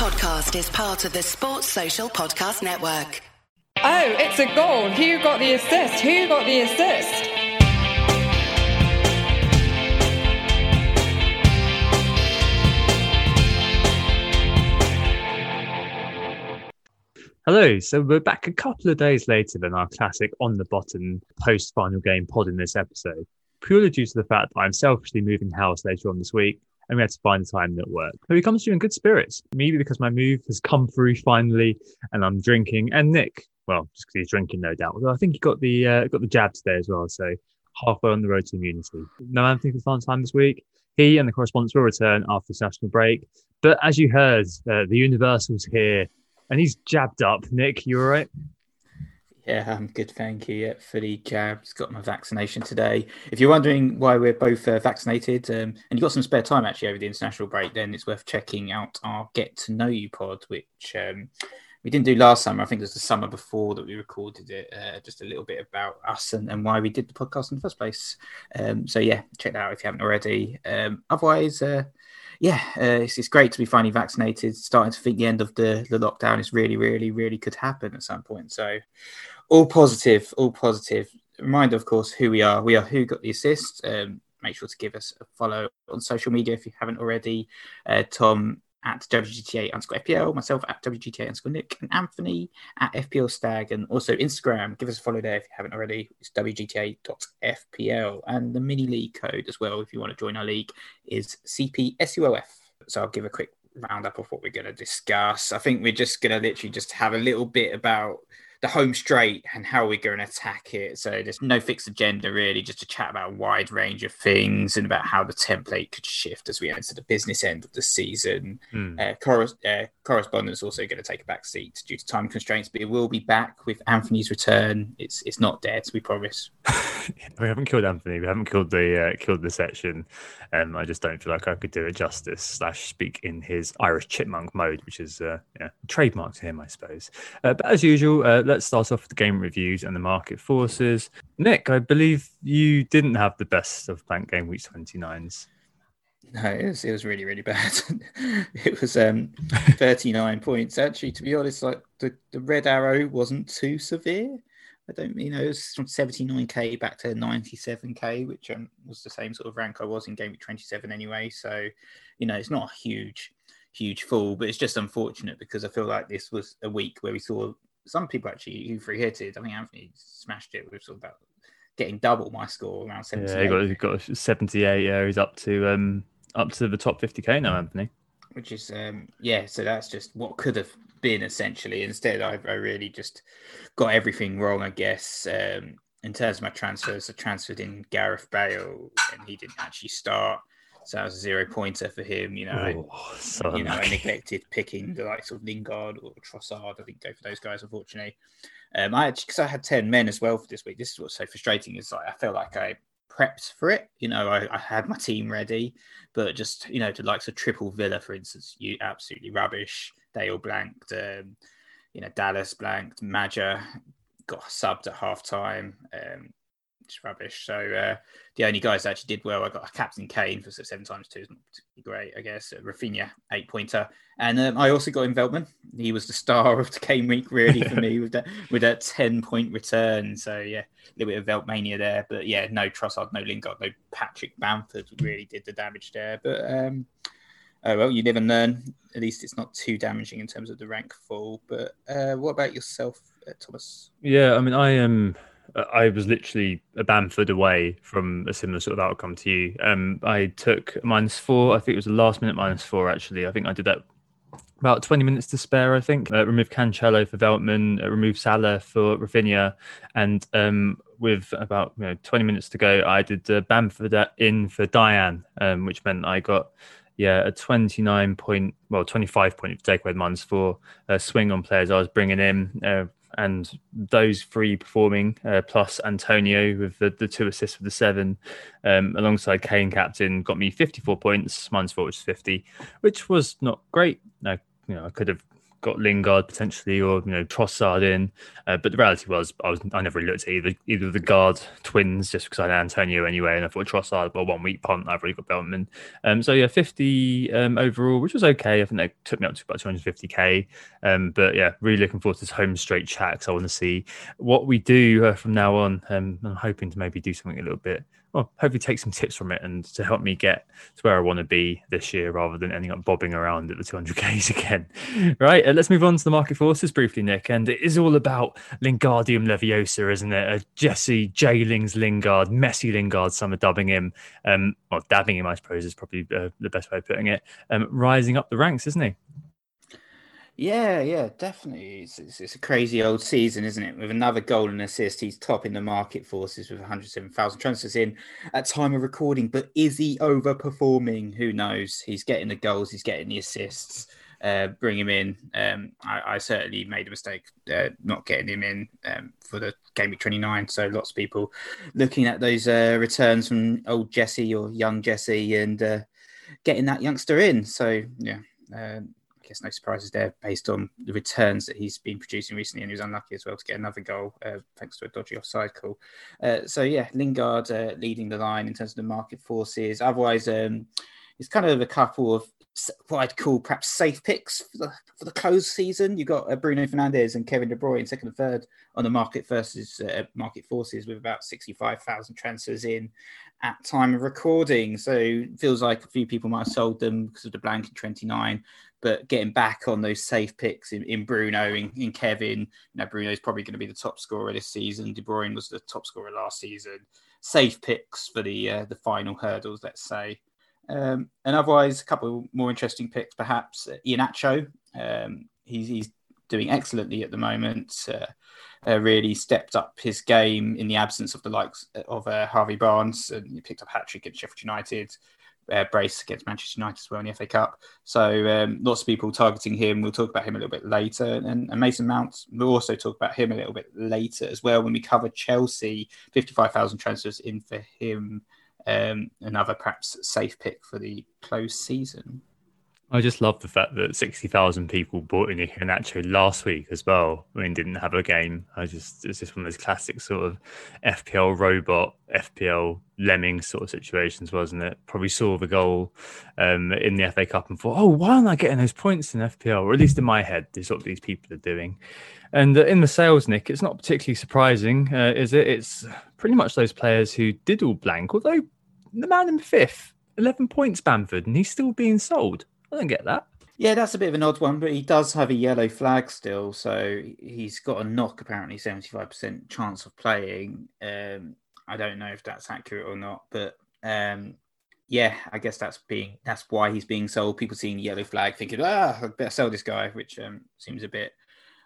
podcast is part of the Sports Social Podcast Network. Oh, it's a goal. Who got the assist? Who got the assist? Hello, so we're back a couple of days later than our classic on the button post final game pod in this episode, purely due to the fact that I'm selfishly moving house later on this week and we had to find time at work. But he comes to you in good spirits, maybe because my move has come through finally, and I'm drinking. And Nick, well, just because he's drinking, no doubt. Although I think he got the uh, got the jab today as well, so halfway on the road to immunity. No Anthony for fun time this week. He and the correspondents will return after this national break. But as you heard, uh, the Universal's here, and he's jabbed up. Nick, you all right? Yeah, I'm good, thank you. Yeah, fully jabbed. Got my vaccination today. If you're wondering why we're both uh, vaccinated, um, and you've got some spare time actually over the international break, then it's worth checking out our Get to Know You pod, which um, we didn't do last summer. I think it was the summer before that we recorded it. Uh, just a little bit about us and, and, why we did the podcast in the first place. Um, so yeah, check that out if you haven't already. Um, otherwise, uh, yeah, uh, it's, it's, great to be finally vaccinated. Starting to think the end of the, the lockdown is really, really, really could happen at some point. So, all positive, all positive. Reminder, of course, who we are. We are Who Got the Assist. Um, make sure to give us a follow on social media if you haven't already. Uh, Tom at WGTA underscore FPL, myself at WGTA underscore Nick, and Anthony at FPL Stag, and also Instagram. Give us a follow there if you haven't already. It's WGTA.FPL. And the mini league code as well, if you want to join our league, is CPSUOF. So I'll give a quick roundup of what we're going to discuss. I think we're just going to literally just have a little bit about the home straight and how are we're going to attack it. So there's no fixed agenda really, just to chat about a wide range of things and about how the template could shift as we enter the business end of the season. Mm. Uh, cor- uh, correspondence also going to take a back seat due to time constraints, but it will be back with Anthony's return. It's it's not dead, we promise. we haven't killed Anthony. We haven't killed the uh, killed the section. Um, I just don't feel like I could do it justice. Slash, speak in his Irish chipmunk mode, which is uh, yeah, trademark to him, I suppose. Uh, but as usual, uh, let's start off with the game reviews and the market forces. Nick, I believe you didn't have the best of blank game week 29s. No, it was, it was really, really bad. it was um, 39 points. Actually, to be honest, like the, the red arrow wasn't too severe. I don't, you know, it was from 79k back to 97k, which um, was the same sort of rank I was in game week 27 anyway. So, you know, it's not a huge, huge fall, but it's just unfortunate because I feel like this was a week where we saw some people actually who free hitted. I think Anthony smashed it with sort of about getting double my score around 78. Yeah, he got, he got 78. Yeah, he's up to um up to the top 50k now, Anthony. Which is um yeah, so that's just what could have been essentially. Instead, I, I really just got everything wrong, I guess. Um, in terms of my transfers, I transferred in Gareth Bale, and he didn't actually start. So that was a zero pointer for him. You know, oh, so you know, I neglected picking the likes of Lingard or Trossard. I didn't go for those guys, unfortunately. Um, I actually because I had ten men as well for this week. This is what's so frustrating is like I feel like I prepped for it. You know, I, I had my team ready, but just you know, to likes of triple Villa, for instance, you absolutely rubbish. They all blanked. Um, you know, Dallas blanked. Maja got subbed at half time. Um, it's rubbish. So uh, the only guys that actually did well, I got a captain Kane for seven times two, is not great, I guess. Uh, Raphinha eight pointer, and um, I also got in Veltman. He was the star of the game week, really for me with that with that ten point return. So yeah, a little bit of Veltmania there, but yeah, no Trossard, no Lingard, no Patrick Bamford really did the damage there. But um, oh well, you live and learn. At least it's not too damaging in terms of the rank fall. But uh, what about yourself, uh, Thomas? Yeah, I mean, I am. Um I was literally a Bamford away from a similar sort of outcome to you. Um, I took minus four. I think it was the last minute minus four. Actually, I think I did that about 20 minutes to spare. I think uh, remove Cancelo for Veltman, uh, remove Salah for Raphinha, and um, with about you know 20 minutes to go, I did uh, Bamford in for Diane, um, which meant I got yeah, a 29 point, well, 25 point takeaway minus four uh, swing on players I was bringing in. Uh, and those three performing uh, plus Antonio with the, the two assists for the seven, um, alongside Kane captain, got me 54 points, minus four, which is 50, which was not great. I, you know, I could have got Lingard potentially or you know Trossard in. Uh, but the reality was, I was I never really looked at either either of the guard twins just because I had Antonio anyway, and I thought Trossard well one week punt I've already got Veltman. Um, so yeah, 50 um, overall, which was okay. I think they took me up to about 250k. Um, but yeah, really looking forward to this home straight chat because I want to see what we do uh, from now on. Um, I'm hoping to maybe do something a little bit well, hopefully take some tips from it and to help me get to where I want to be this year rather than ending up bobbing around at the 200Ks again. Right, uh, let's move on to the market forces briefly, Nick. And it is all about Lingardium Leviosa, isn't it? Uh, Jesse Jaylings Lingard, Messi Lingard, some are dubbing him, um, well, dabbing him, I suppose, is probably uh, the best way of putting it, um, rising up the ranks, isn't he? Yeah, yeah, definitely. It's, it's, it's, a crazy old season, isn't it? With another goal and assist, he's topping the market forces with 107,000 transfers in at time of recording. But is he overperforming? Who knows? He's getting the goals, he's getting the assists. Uh, bring him in. Um, I, I, certainly made a mistake uh, not getting him in um, for the game week 29. So lots of people looking at those uh, returns from old Jesse or young Jesse and uh, getting that youngster in. So yeah. Guess no surprises there based on the returns that he's been producing recently, and he was unlucky as well to get another goal uh, thanks to a dodgy offside call. Uh, so yeah, Lingard uh, leading the line in terms of the market forces. Otherwise, um, it's kind of a couple of what I'd call perhaps safe picks for the, for the close season. You've got uh, Bruno Fernandes and Kevin De Bruyne second and third on the market versus uh, market forces with about 65,000 transfers in at time of recording. So feels like a few people might have sold them because of the blank in 29 but getting back on those safe picks in, in Bruno, in, in Kevin, you know, Bruno's probably going to be the top scorer this season. De Bruyne was the top scorer last season. Safe picks for the uh, the final hurdles, let's say. Um, and otherwise, a couple more interesting picks, perhaps. Ian Iheanacho, um, he's, he's doing excellently at the moment. Uh, uh, really stepped up his game in the absence of the likes of uh, Harvey Barnes, and he picked up hat trick at Sheffield United uh, brace against Manchester United as well in the FA Cup. So um, lots of people targeting him. We'll talk about him a little bit later. And, and, Mason Mount, we'll also talk about him a little bit later as well when we cover Chelsea. 55,000 transfers in for him. Um, another perhaps safe pick for the close season. I just love the fact that 60,000 people bought in Iheanacho last week as well. I mean, didn't have a game. I just, it's just one of those classic sort of FPL robot, FPL lemming sort of situations, wasn't it? Probably saw the goal um, in the FA Cup and thought, oh, why am I getting those points in FPL? Or at least in my head, this what these people are doing. And uh, in the sales, Nick, it's not particularly surprising, uh, is it? It's pretty much those players who did all blank, although the man in fifth, 11 points, Bamford, and he's still being sold. I don't get that. Yeah, that's a bit of an odd one, but he does have a yellow flag still, so he's got a knock apparently, seventy-five percent chance of playing. Um, I don't know if that's accurate or not, but um, yeah, I guess that's being that's why he's being sold. People seeing the yellow flag, thinking, ah, I better sell this guy, which um, seems a bit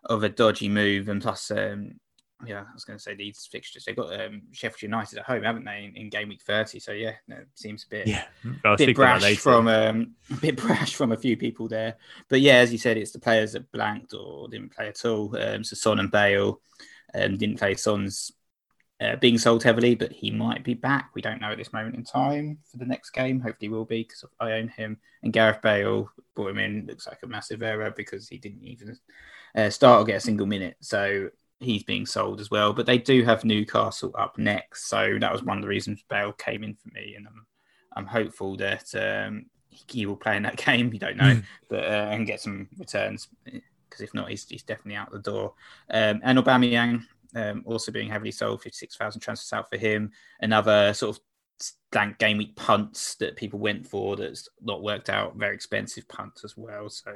of a dodgy move. And plus, um, yeah, I was going to say these fixtures. They've got um, Sheffield United at home, haven't they, in, in game week thirty? So yeah, no, seems a bit yeah, a bit brash from um, a bit brash from a few people there. But yeah, as you said, it's the players that blanked or didn't play at all. Um, so Son and Bale um, didn't play. Son's uh, being sold heavily, but he might be back. We don't know at this moment in time for the next game. Hopefully, will be because I own him. And Gareth Bale brought him in. Looks like a massive error because he didn't even uh, start or get a single minute. So he's being sold as well. But they do have Newcastle up next, so that was one of the reasons Bale came in for me, and I'm I'm hopeful that um, he will play in that game. You don't know, mm. but uh, and get some returns because if not, he's, he's definitely out the door. Um, and Aubameyang um, also being heavily sold, fifty six thousand transfers out for him. Another sort of blank game week punts that people went for that's not worked out. Very expensive punts as well. So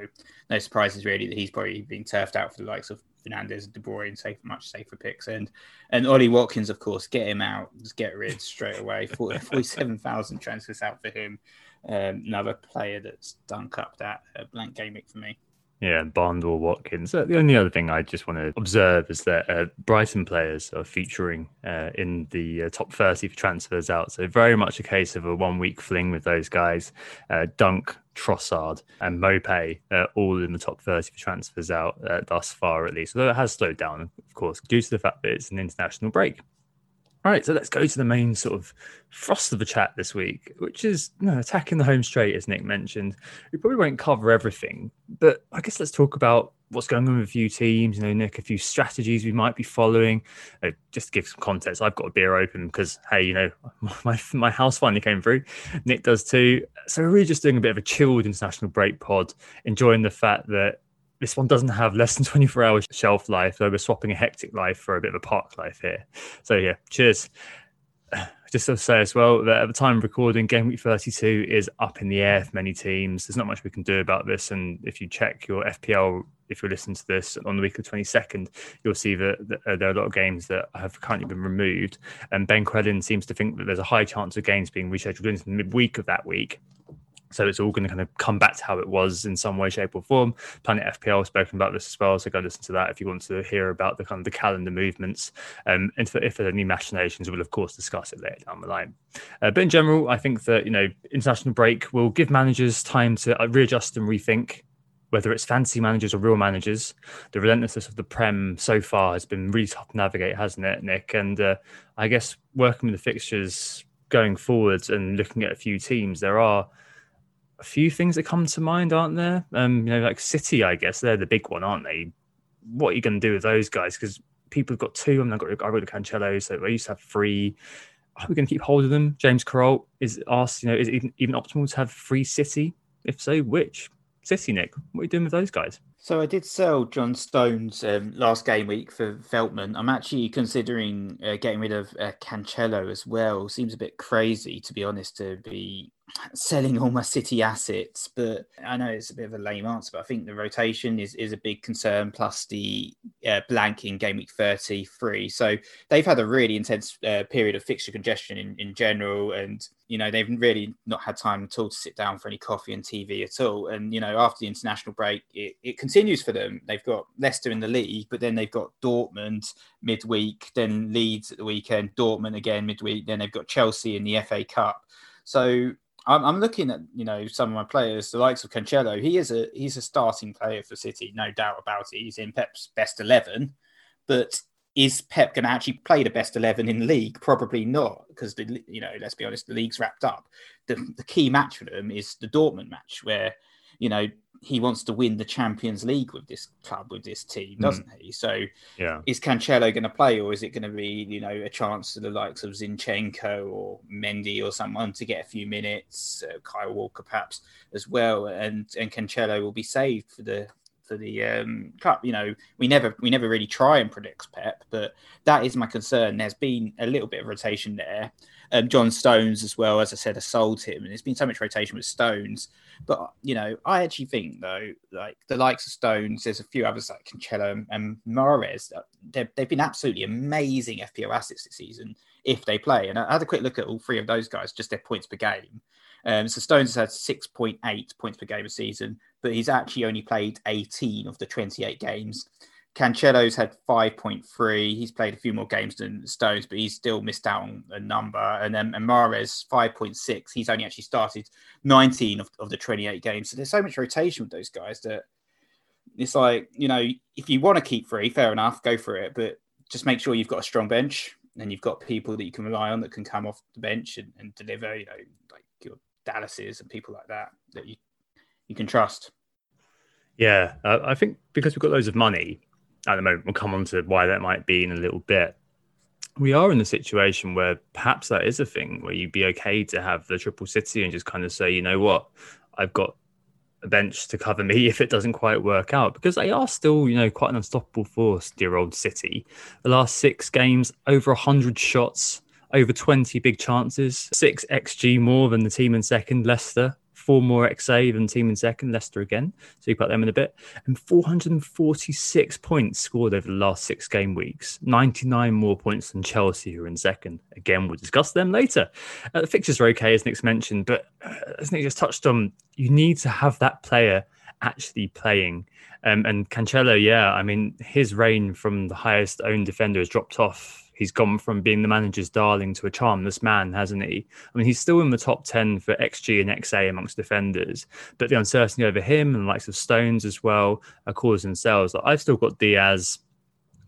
no surprises really that he's probably been turfed out for the likes of Fernandes, De Bruyne, safe, much safer picks, and and Ollie Watkins, of course, get him out, just get rid straight away. Forty-seven thousand transfers out for him. Um, another player that's dunk up that uh, blank game week for me. Yeah, Bond or Watkins. Uh, the only other thing I just want to observe is that uh, Brighton players are featuring uh, in the uh, top 30 for transfers out. So, very much a case of a one week fling with those guys. Uh, Dunk, Trossard, and uh, all in the top 30 for transfers out thus far, at least. Although it has slowed down, of course, due to the fact that it's an international break. All right, so let's go to the main sort of frost of the chat this week, which is you know, attacking the home straight, as Nick mentioned. We probably won't cover everything, but I guess let's talk about what's going on with a few teams, you know, Nick, a few strategies we might be following. Uh, just to give some context, I've got a beer open because, hey, you know, my, my house finally came through. Nick does too. So we're really just doing a bit of a chilled international break pod, enjoying the fact that this one doesn't have less than 24 hours shelf life, so we're swapping a hectic life for a bit of a park life here. So yeah, cheers just to say as well that at the time of recording, game week 32 is up in the air for many teams. There's not much we can do about this. And if you check your FPL, if you're listening to this on the week of 22nd, you'll see that, uh, there are a lot of games that have currently been removed. And Ben Crellin seems to think that there's a high chance of games being rescheduled into the midweek of that week. So it's all going to kind of come back to how it was in some way, shape, or form. Planet FPL spoken about this as well, so go listen to that if you want to hear about the kind of the calendar movements. Um, and if, if there are any machinations, we'll of course discuss it later down the line. Uh, but in general, I think that you know international break will give managers time to uh, readjust and rethink. Whether it's fancy managers or real managers, the relentlessness of the Prem so far has been really tough to navigate, hasn't it, Nick? And uh, I guess working with the fixtures going forwards and looking at a few teams, there are a few things that come to mind, aren't there? Um, you know, like City, I guess they're the big one, aren't they? What are you going to do with those guys? Because people have got two. Mean, I've got I've got Cancelo, so I used to have three. Are we going to keep hold of them? James Carroll is asked, you know, is it even, even optimal to have free City? If so, which City, Nick? What are you doing with those guys? So I did sell John Stones um, last game week for Veltman. I'm actually considering uh, getting rid of uh, Cancelo as well. Seems a bit crazy, to be honest, to be selling all my City assets. But I know it's a bit of a lame answer, but I think the rotation is, is a big concern, plus the uh, blank in game week 33. So they've had a really intense uh, period of fixture congestion in, in general. And, you know, they've really not had time at all to sit down for any coffee and TV at all. And, you know, after the international break, it, it continues for them. They've got Leicester in the league, but then they've got Dortmund midweek, then Leeds at the weekend, Dortmund again midweek, then they've got Chelsea in the FA Cup. So I'm, I'm, looking at you know some of my players, the likes of Cancelo. He is a he's a starting player for City, no doubt about it. He's in Pep's best eleven, but is Pep going to actually play the best eleven in the league? Probably not, because the you know let's be honest, the league's wrapped up. The, the key match for them is the Dortmund match, where you know he wants to win the Champions League with this club, with this team, hmm. doesn't mm. he? So, yeah, is Cancelo going to play, or is it going to be, you know, a chance to the likes of Zinchenko or Mendy or someone to get a few minutes, uh, Kyle Walker perhaps as well, and and Cancelo will be saved for the for the um, cup. You know, we never we never really try and predict Pep, but that is my concern. There's been a little bit of rotation there. Um, John Stones as well, as I said, has sold him, and there's been so much rotation with Stones. But you know, I actually think though, like the likes of Stones, there's a few others like Cancelo and Mahrez. They've, been absolutely amazing FPL assets this season if they play. And I had a quick look at all three of those guys, just their points per game. Um, so Stones has had 6.8 points per game a season, but he's actually only played 18 of the 28 games. Cancelo's had 5.3. He's played a few more games than Stones, but he's still missed out on a number. And then and Mahrez, 5.6. He's only actually started 19 of, of the 28 games. So there's so much rotation with those guys that it's like, you know, if you want to keep free, fair enough, go for it. But just make sure you've got a strong bench and you've got people that you can rely on that can come off the bench and, and deliver, you know, like your Dallases and people like that that you you can trust. Yeah, uh, I think because we've got loads of money, at the moment. We'll come on to why that might be in a little bit. We are in a situation where perhaps that is a thing where you'd be okay to have the triple city and just kind of say, you know what, I've got a bench to cover me if it doesn't quite work out because they are still, you know, quite an unstoppable force, dear old City. The last six games, over 100 shots, over 20 big chances, six XG more than the team in second, Leicester four more XA than team in second, Leicester again. So you put them in a bit. And 446 points scored over the last six game weeks. 99 more points than Chelsea, who are in second. Again, we'll discuss them later. Uh, the fixtures are okay, as Nick's mentioned, but uh, as Nick just touched on, you need to have that player actually playing. Um, and Cancelo, yeah, I mean, his reign from the highest owned defender has dropped off he's gone from being the manager's darling to a charmless man, hasn't he? I mean, he's still in the top 10 for XG and XA amongst defenders, but the uncertainty over him and the likes of Stones as well are causing themselves. Like, I've still got Dias.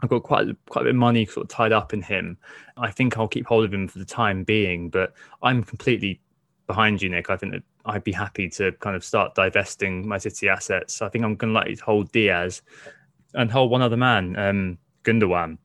I've got quite quite a bit of money sort of tied up in him. I think I'll keep hold of him for the time being, but I'm completely behind you, Nick, I think that I'd be happy to kind of start divesting my City assets. I think I'm going to like hold Dias and hold one other man, um, Gundogan.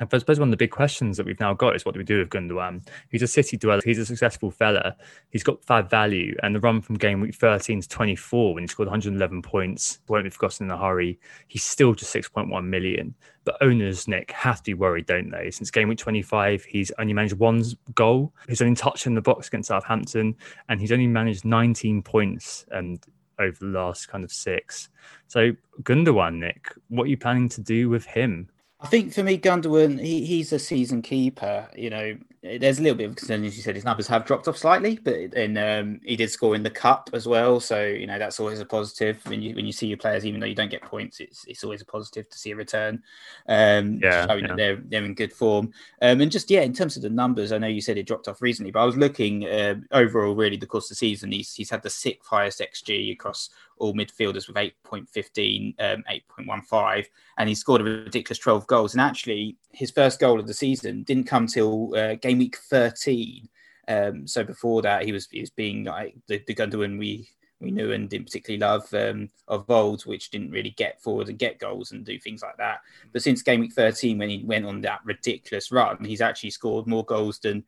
I suppose one of the big questions that we've now got is what do we do with Gundogan? He's a city dweller. He's a successful fella. He's got fab value. And the run from game week 13 to 24, when he scored 111 points, won't be forgotten in a hurry. He's still just 6.1 million. But owners, Nick, have to be worried, don't they? Since game week 25, he's only managed one goal. He's only touched in the box against Southampton, and he's only managed 19 points and over the last kind of six. So Gundogan, Nick, what are you planning to do with him? I think for me, Gundogan, he, he's a season keeper. You know, there's a little bit of concern, as you said, his numbers have dropped off slightly, but and um, he did score in the cup as well. So you know that's always a positive when you when you see your players, even though you don't get points, it's it's always a positive to see a return. Um, yeah, showing yeah. that they're they're in good form. Um, and just yeah, in terms of the numbers, I know you said it dropped off recently, but I was looking uh, overall, really, the course of the season, he's he's had the sixth highest xG across all midfielders with 8.15, um, 8.15, and he scored a ridiculous 12 goals. And actually, his first goal of the season didn't come till uh, game week 13. Um, so before that, he was he was being like the, the Gundogan we we knew and didn't particularly love um, of old, which didn't really get forward and get goals and do things like that. But since game week 13, when he went on that ridiculous run, he's actually scored more goals than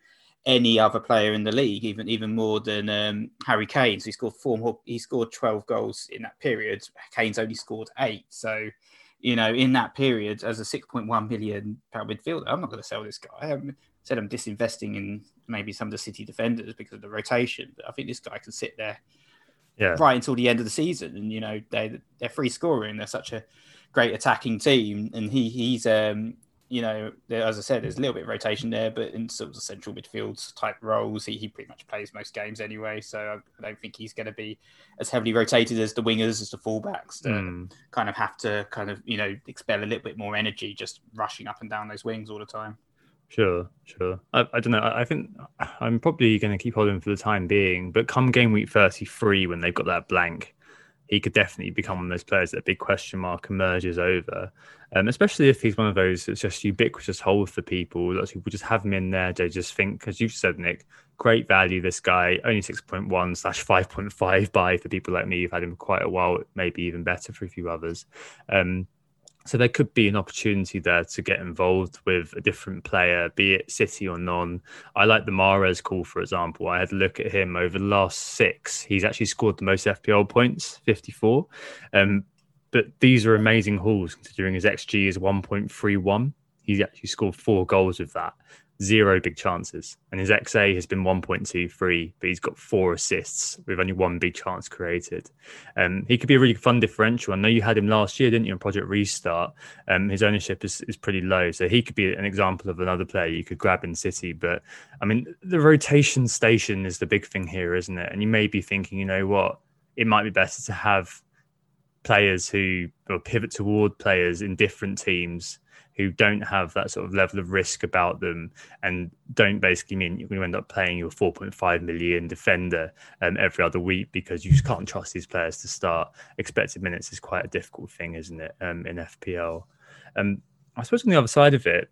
any other player in the league, even even more than um, Harry Kane. So he scored four more. He scored twelve goals in that period. Kane's only scored eight. So, you know, in that period, as a six point one million pound midfielder, I'm not going to sell this guy. I said I'm disinvesting in maybe some of the City defenders because of the rotation, but I think this guy can sit there. Yeah. Right until the end of the season, and you know they they're free scoring. They're such a great attacking team, and he he's um you know, as I said, there's a little bit of rotation there, but in sort of the central midfield type roles, he, he pretty much plays most games anyway. So I, don't think he's going to be as heavily rotated as the wingers, as the fullbacks, to mm. kind of have to kind of, you know, expel a little bit more energy just rushing up and down those wings all the time. Sure, sure. I, I don't know. I think I'm probably going to keep holding for the time being, but come game week 33, when they've got that blank, he could definitely become one of those players that a big question mark emerges over. Um, especially if he's one of those that's just ubiquitous hold for people. Lots of people just have him in there. They just think, as you've said, Nick, great value. This guy only six point one slash five point five buy for people like me who've had him quite a while. Maybe even better for a few others. Um, so there could be an opportunity there to get involved with a different player, be it City or non. I like the Mahrez call, for example. I had a look at him over the last six. He's actually scored the most FPL points, 54. Um, but these are amazing hauls considering his XG is 1.31. He's actually scored four goals with that zero big chances. And his XA has been 1.23, but he's got four assists with only one big chance created. Um, he could be a really fun differential. I know you had him last year, didn't you, in Project Restart? Um, his ownership is, is pretty low. So he could be an example of another player you could grab in City. But I mean, the rotation station is the big thing here, isn't it? And you may be thinking, you know what? It might be better to have players who pivot toward players in different teams who don't have that sort of level of risk about them and don't basically mean you're going to end up playing your 4.5 million defender um, every other week because you just can't trust these players to start. Expected minutes is quite a difficult thing, isn't it, um, in FPL? Um, I suppose on the other side of it,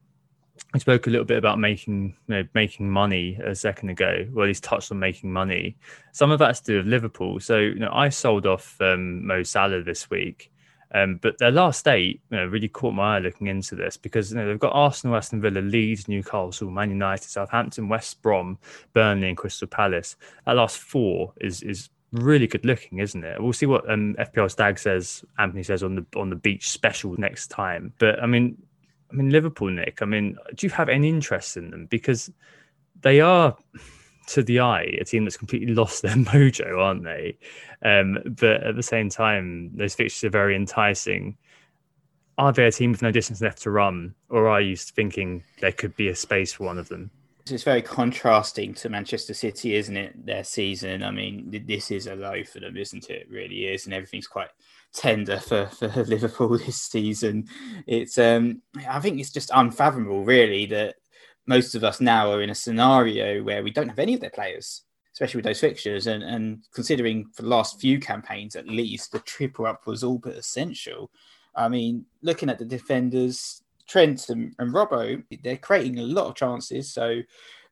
I spoke a little bit about making you know, making money a second ago. Well, at least touched on making money. Some of that's to do with Liverpool. So, you know, I sold off um, Mo Salah this week, um, but their last eight you know, really caught my eye looking into this because you know, they've got Arsenal, Aston Villa, Leeds, Newcastle, Man United, Southampton, West Brom, Burnley, and Crystal Palace. That last four is is really good looking, isn't it? We'll see what um, FPL Stag says, Anthony says on the on the beach special next time. But I mean, I mean Liverpool, Nick. I mean, do you have any interest in them because they are? To the eye a team that's completely lost their mojo, aren't they? Um, but at the same time, those fixtures are very enticing. Are they a team with no distance left to run, or are you thinking there could be a space for one of them? It's very contrasting to Manchester City, isn't it? Their season. I mean, this is a low for them, isn't it? it really is, and everything's quite tender for, for Liverpool this season. It's um, I think it's just unfathomable, really, that most of us now are in a scenario where we don't have any of their players, especially with those fixtures. And, and considering for the last few campaigns, at least, the triple up was all but essential. I mean, looking at the defenders, Trent and, and Robbo, they're creating a lot of chances. So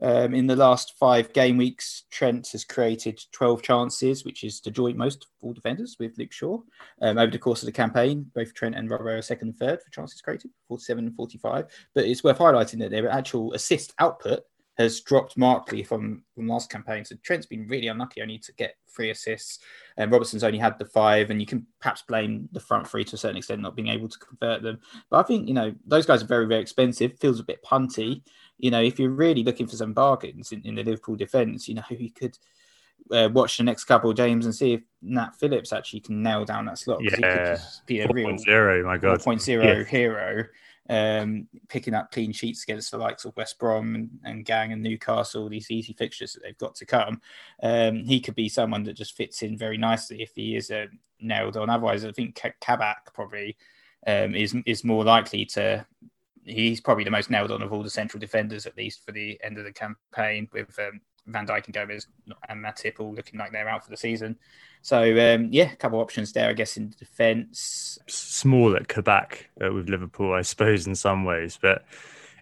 um, in the last five game weeks, Trent has created 12 chances, which is the joint most of all defenders with Luke Shaw. Um, over the course of the campaign, both Trent and Robbo are second and third for chances created, 47 and 45. But it's worth highlighting that their actual assist output has dropped markedly from, from last campaign. So Trent's been really unlucky only to get three assists, and Robertson's only had the five. And you can perhaps blame the front three to a certain extent not being able to convert them. But I think you know those guys are very very expensive. Feels a bit punty you know, if you're really looking for some bargains in, in the Liverpool defence, you know, you could uh, watch the next couple of games and see if Nat Phillips actually can nail down that slot. Yeah, he could be a 4. real 0, my God. 4.0 yeah. hero, um, picking up clean sheets against the likes of West Brom and, and Gang and Newcastle, these easy fixtures that they've got to come. Um, he could be someone that just fits in very nicely if he is uh, nailed on. Otherwise, I think Kabak probably um, is is more likely to he's probably the most nailed on of all the central defenders, at least for the end of the campaign, with um, Van Dijk and Gomez and Matip all looking like they're out for the season. So um, yeah, a couple of options there, I guess, in defence. Small at Kabak uh, with Liverpool, I suppose, in some ways, but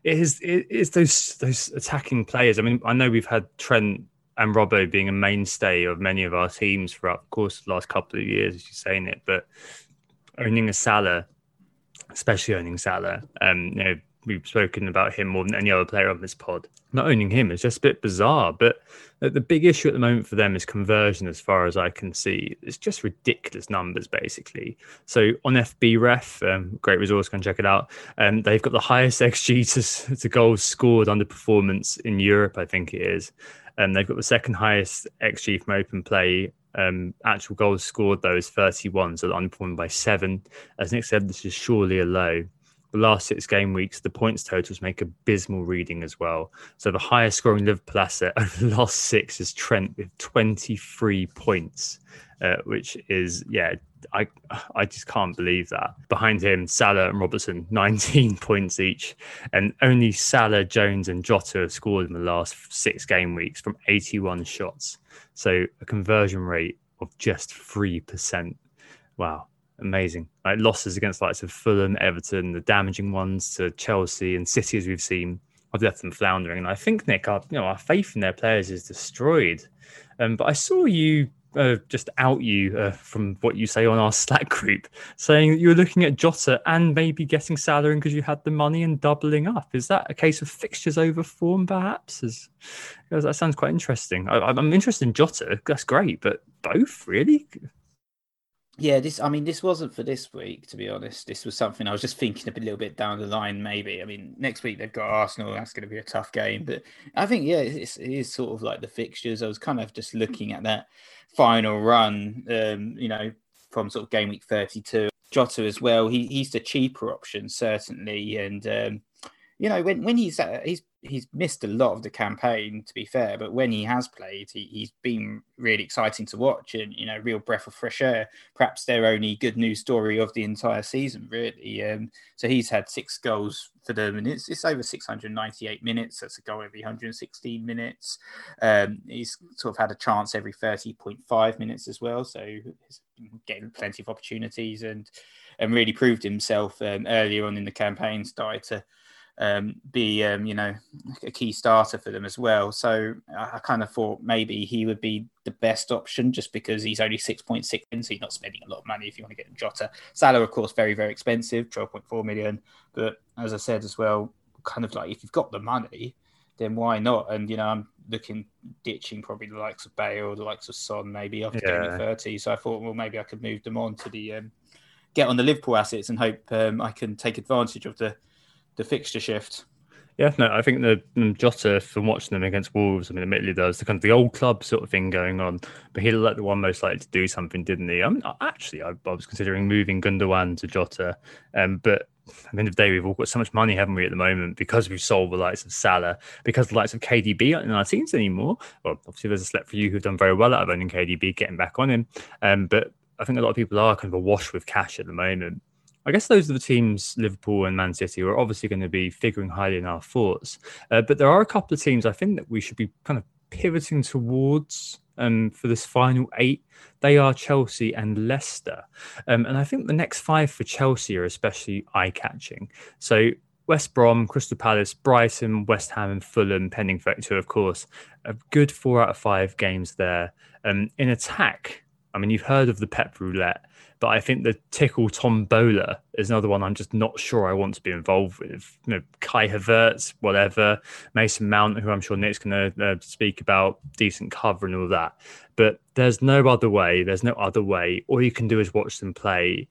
it is it is those those attacking players. I mean, I know we've had Trent and Robbo being a mainstay of many of our teams throughout the course of the last couple of years, as you're saying it, but owning a Salah especially owning Salah. Um, you know, we've spoken about him more than any other player on this pod. Not owning him is just a bit bizarre, but the big issue at the moment for them is conversion, as far as I can see. It's just ridiculous numbers, basically. So on FBref, um, great resource, go and check it out. Um, they've got the highest XG to, to goals scored under performance in Europe, I think it is. And they've got the second highest XG from open play um, actual goals scored, though, is 31, so underperforming by seven. As Nick said, this is surely a low. The last six game weeks, the points totals make abysmal reading as well. So the highest scoring Liverpool asset over the last six is Trent with 23 points, uh, which is, yeah, I I just can't believe that. Behind him, Salah and Robertson, 19 points each, and only Salah, Jones, and Jota have scored in the last six game weeks from 81 shots. So a conversion rate of just three percent. Wow, amazing! Like losses against likes of Fulham, Everton, the damaging ones to Chelsea and City, as we've seen, I've left them floundering. And I think Nick, our you know our faith in their players is destroyed. Um, but I saw you uh, just out you uh, from what you say on our Slack group, saying that you were looking at Jota and maybe getting Salah in because you had the money and doubling up. Is that a case of fixtures over form, perhaps? As, that sounds quite interesting. I, am interested in Jota. That's great, but both really? Yeah, this. I mean, this wasn't for this week, to be honest. This was something I was just thinking a little bit down the line. Maybe. I mean, next week they've got Arsenal. That's going to be a tough game. But I think, yeah, it's, it is sort of like the fixtures. I was kind of just looking at that final run, um, you know, from sort of game week 32. Jota as well. He, he's the cheaper option, certainly. And, um, you know, when, when he's, uh, he's he's missed a lot of the campaign, to be fair. But when he has played, he, he's been really exciting to watch, and you know, real breath of fresh air. Perhaps their only good news story of the entire season, really. Um, so he's had six goals for them, and it's it's over 698 minutes. That's a goal every 116 minutes. Um, he's sort of had a chance every 30.5 minutes as well, so he's getting plenty of opportunities and and really proved himself um, earlier on in the campaign. Started to um, be um, you know a key starter for them as well. So I, I kind of thought maybe he would be the best option just because he's only six point six, so he's not spending a lot of money if you want to get Jota. Salah, of course, very very expensive, twelve point four million. But as I said as well, kind of like if you've got the money, then why not? And you know, I'm looking ditching probably the likes of Bale, the likes of Son, maybe after yeah. thirty. So I thought, well, maybe I could move them on to the um, get on the Liverpool assets and hope um, I can take advantage of the the fixture shift. Yeah, no, I think the Jota from watching them against Wolves, I mean, admittedly, there's the kind of the old club sort of thing going on, but he looked like the one most likely to do something, didn't he? I mean, actually, I, I was considering moving Gundogan to Jota, um, but at the end of the day, we've all got so much money, haven't we, at the moment, because we've sold the likes of Salah, because the likes of KDB aren't in our teams anymore. Well, obviously, there's a select for you who've done very well out of owning KDB, getting back on him, um, but I think a lot of people are kind of awash with cash at the moment. I guess those are the teams, Liverpool and Man City, who are obviously going to be figuring highly in our thoughts. Uh, but there are a couple of teams I think that we should be kind of pivoting towards um, for this final eight. They are Chelsea and Leicester. Um, and I think the next five for Chelsea are especially eye catching. So West Brom, Crystal Palace, Brighton, West Ham, and Fulham, pending factor, of course. A good four out of five games there. Um, in attack, I mean, you've heard of the Pep Roulette, but I think the Tuchel Tombola is another one I'm just not sure I want to be involved with. You know, Kai Havertz, whatever, Mason Mount, who I'm sure Nick's going to uh, speak about, decent cover and all that. But there's no other way. There's no other way. All you can do is watch them play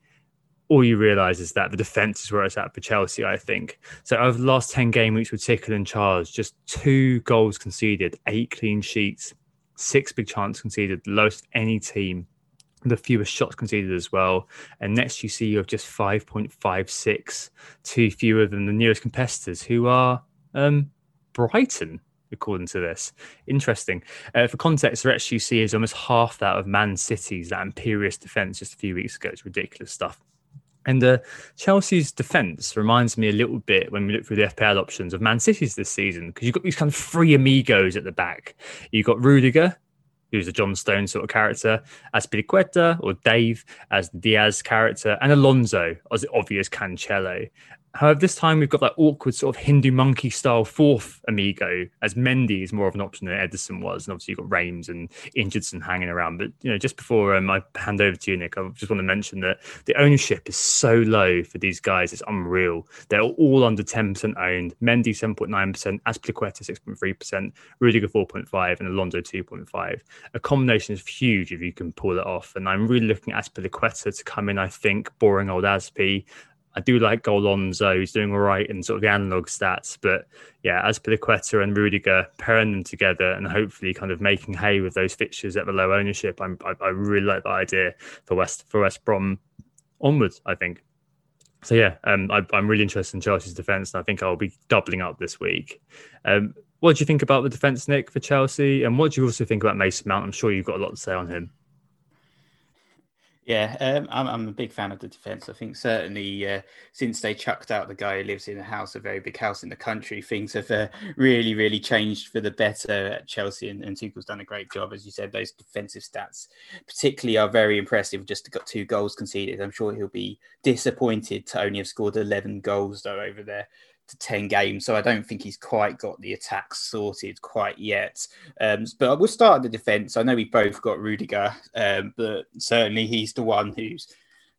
all you realise is that the defence is where it's at for Chelsea, I think. So over the last 10 game weeks with Tuchel and Charles, just two goals conceded, eight clean sheets, six big chances conceded, lowest any team, the fewest shots conceded as well. And next you see you have just 5.56, two fewer than the nearest competitors who are um, Brighton, according to this. Interesting. Uh, for context, their XGC is almost half that of Man City's, that imperious defence just a few weeks ago. It's ridiculous stuff. And uh, Chelsea's defence reminds me a little bit when we look through the FPL options of Man City's this season because you've got these kind of three amigos at the back. You've got Rudiger, who's a John Stone sort of character, Azpilicueta or Dave as Dias character, and Alonso as the obvious Cancelo. However, this time we've got that awkward sort of Hindu monkey style fourth amigo, as Mendy is more of an option than Ederson was, and obviously you've got Reims and Ingersson hanging around. But you know, just before um, I hand over to you, Nick, I just want to mention that the ownership is so low for these guys; it's unreal. They're all under ten percent owned. Mendy seven point nine percent, Azpilicueta six point three percent, Rudiger 4.5%, and Alonso 2.5%. A combination is huge if you can pull it off, and I'm really looking at Azpilicueta to come in. I think boring old Aspi I do like Golonzo. He's doing all right in sort of the analog stats. But yeah, Azpilicueta and Rudiger, pairing them together and hopefully kind of making hay with those fixtures at the low ownership. I'm, I, I really like that idea for West for West Brom onwards, I think. So yeah, um, I, am really interested in Chelsea's defence, and I think I'll be doubling up this week. Um, what do you think about the defence, Nick, for Chelsea? And what do you also think about Mason Mount? I'm sure you've got a lot to say on him. Yeah, um, I'm, I'm a big fan of the defence. I think certainly uh, since they chucked out the guy who lives in a house, a very big house in the country, things have uh, really, really changed for the better at Chelsea. And, and Tuchel's done a great job, as you said. Those defensive stats, particularly, are very impressive. Just got two goals conceded. I'm sure he'll be disappointed to only have scored 11 goals though over there to 10 games. So I don't think he's quite got the attack sorted quite yet. Um, but we'll start the defence. I know we both got Rudiger, um, but certainly he's the one who's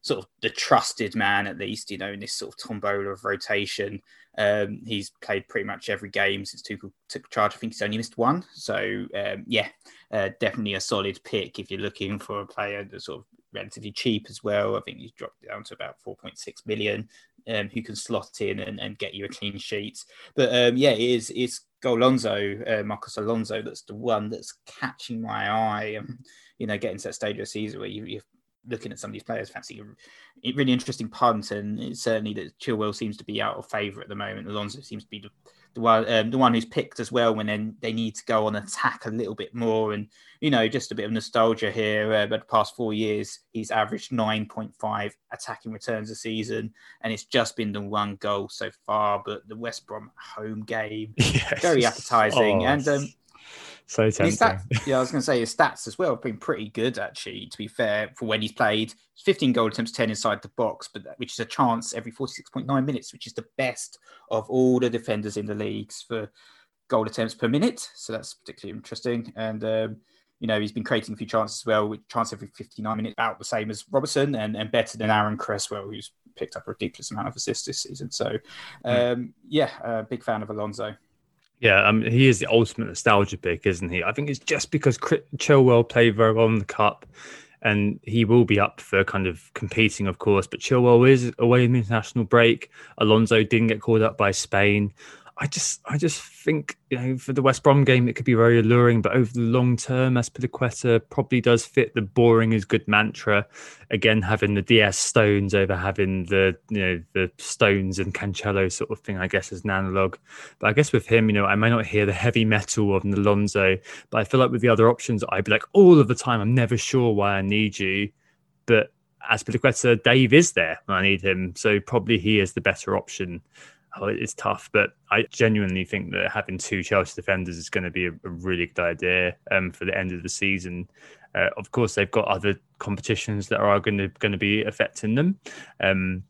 sort of the trusted man, at least, you know, in this sort of tombola of rotation. Um, he's played pretty much every game since Tuchel took charge. I think he's only missed one. So, um, yeah, uh, definitely a solid pick if you're looking for a player that's sort of relatively cheap as well. I think he's dropped down to about 4.6 million um, who can slot in and, and get you a clean sheet. But um, yeah, it is it's Alonso, uh, Marcos Alonso, that's the one that's catching my eye. Um, you know, getting to that stage of the season where you, you're looking at some of these players, fancy really interesting punt, and certainly that Chilwell seems to be out of favour at the moment. Alonso seems to be the the one um, the one who's picked as well when then they need to go on attack a little bit more. And you know just a bit of nostalgia here uh, but the past four years he's averaged 9.5 attacking returns a season and it's just been the one goal so far but the West Brom home game yes. very appetizing. Oh, and um, so tempting. Stats, yeah, I was going to say his stats as well have been pretty good actually. To be fair, for when he's played, 15 goal attempts, 10 inside the box, but that, which is a chance every 46.9 minutes, which is the best of all the defenders in the leagues for goal attempts per minute. So that's particularly interesting. And um, you know, he's been creating a few chances as well, with chance every 59 minutes, about the same as Robertson and, and better than Aaron Cresswell, who's picked up a ridiculous amount of assists this season. So, hmm. um, yeah, uh, big fan of Alonso. Yeah, um, he is the ultimate nostalgia pick, isn't he? I think it's just because Chilwell played very well in the cup, and he will be up for kind of competing, of course. But Chilwell is away in the international break. Alonso didn't get called up by Spain. I just I just think you know for the West Brom game it could be very alluring, but over the long term, Azpilicueta probably does fit the boring is good mantra. Again, having the DS Stones over having the you know the Stones and Cancelo sort of thing, I guess as an analog. But I guess with him, you know, I may not hear the heavy metal of Alonso, but I feel like with the other options, I'd be like all of the time, I'm never sure why I need you, but Azpilicueta, Dave is there when I need him, so probably he is the better option oh, it's tough, but I genuinely think that having two Chelsea defenders is going to be a, a really good idea um, for the end of the season. Uh, of course, they've got other competitions that are going to going to be affecting them. Um,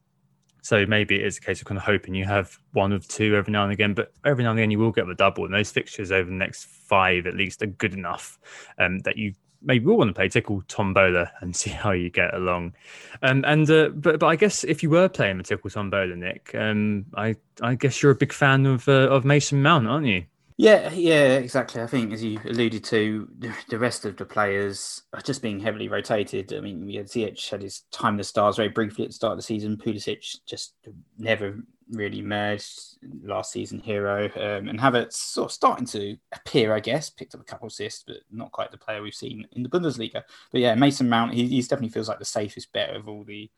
So maybe it is a case of kind of hoping you have one of two every now and again, but every now and again you will get the double. And those fixtures over the next five at least are good enough um, that you maybe we'll want to play Tuchel Tombola and see how you get along. Um, and uh, but but I guess if you were playing the Tuchel Tombola, Nick, um, I I guess you're a big fan of uh, of Mason Mount, aren't you? Yeah, yeah, exactly. I think as you alluded to, the rest of the players are just being heavily rotated. I mean, had Ziyech had his time in the stars very briefly at the start of the season. Pulisic just never really emerged last season hero, um, and Havertz sort of starting to appear, I guess. Picked up a couple assists, but not quite the player we've seen in the Bundesliga. But yeah, Mason Mount, he, he definitely feels like the safest bet of all the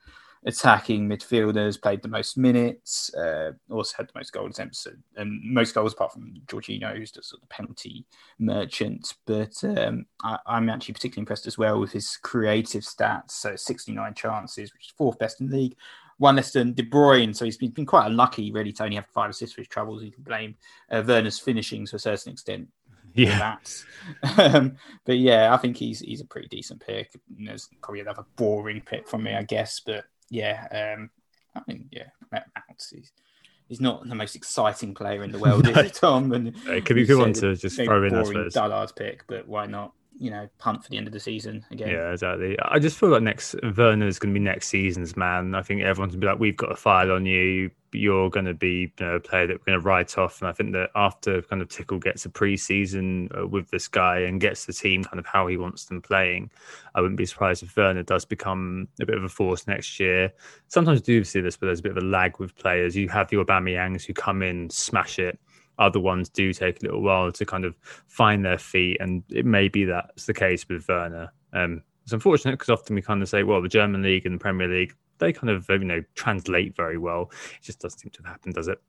attacking midfielders, played the most minutes, uh, also had the most goal attempts and most goals apart from Jorginho, who's the sort of penalty merchant. But um, I, am actually particularly impressed as well with his creative stats. So 69 chances, which is fourth best in the league. One less than De Bruyne, so he's been, been quite unlucky really to only have five assists for his troubles. You can blame uh, Werner's finishing to a certain extent yeah. Um, but yeah, I think he's he's a pretty decent pick. There's probably another boring pick from me, I guess, but yeah, um, I mean, yeah, Mounts. He's, he's not the most exciting player in the world, no. is he, Tom? And it could be a good one to just throw in, I suppose. Pick, but why not? you know, punt for the end of the season again. Yeah, exactly. I just feel like next Werner is going to be next season's man. I think everyone's going to be like, we've got a file on you. You're going to be you know, a player that we're going to write off. And I think that after kind of Tuchel gets a preseason uh, with this guy and gets the team kind of how he wants them playing, I wouldn't be surprised if Werner does become a bit of a force next year. Sometimes you do see this, but there's a bit of a lag with players. You have the Aubameyangs who come in, smash it other ones do take a little while to kind of find their feet, and it may be that's the case with Werner. Um, it's unfortunate because often we kind of say, well, the German league and the Premier League, they kind of uh, you know translate very well. It just doesn't seem to have happened, does it?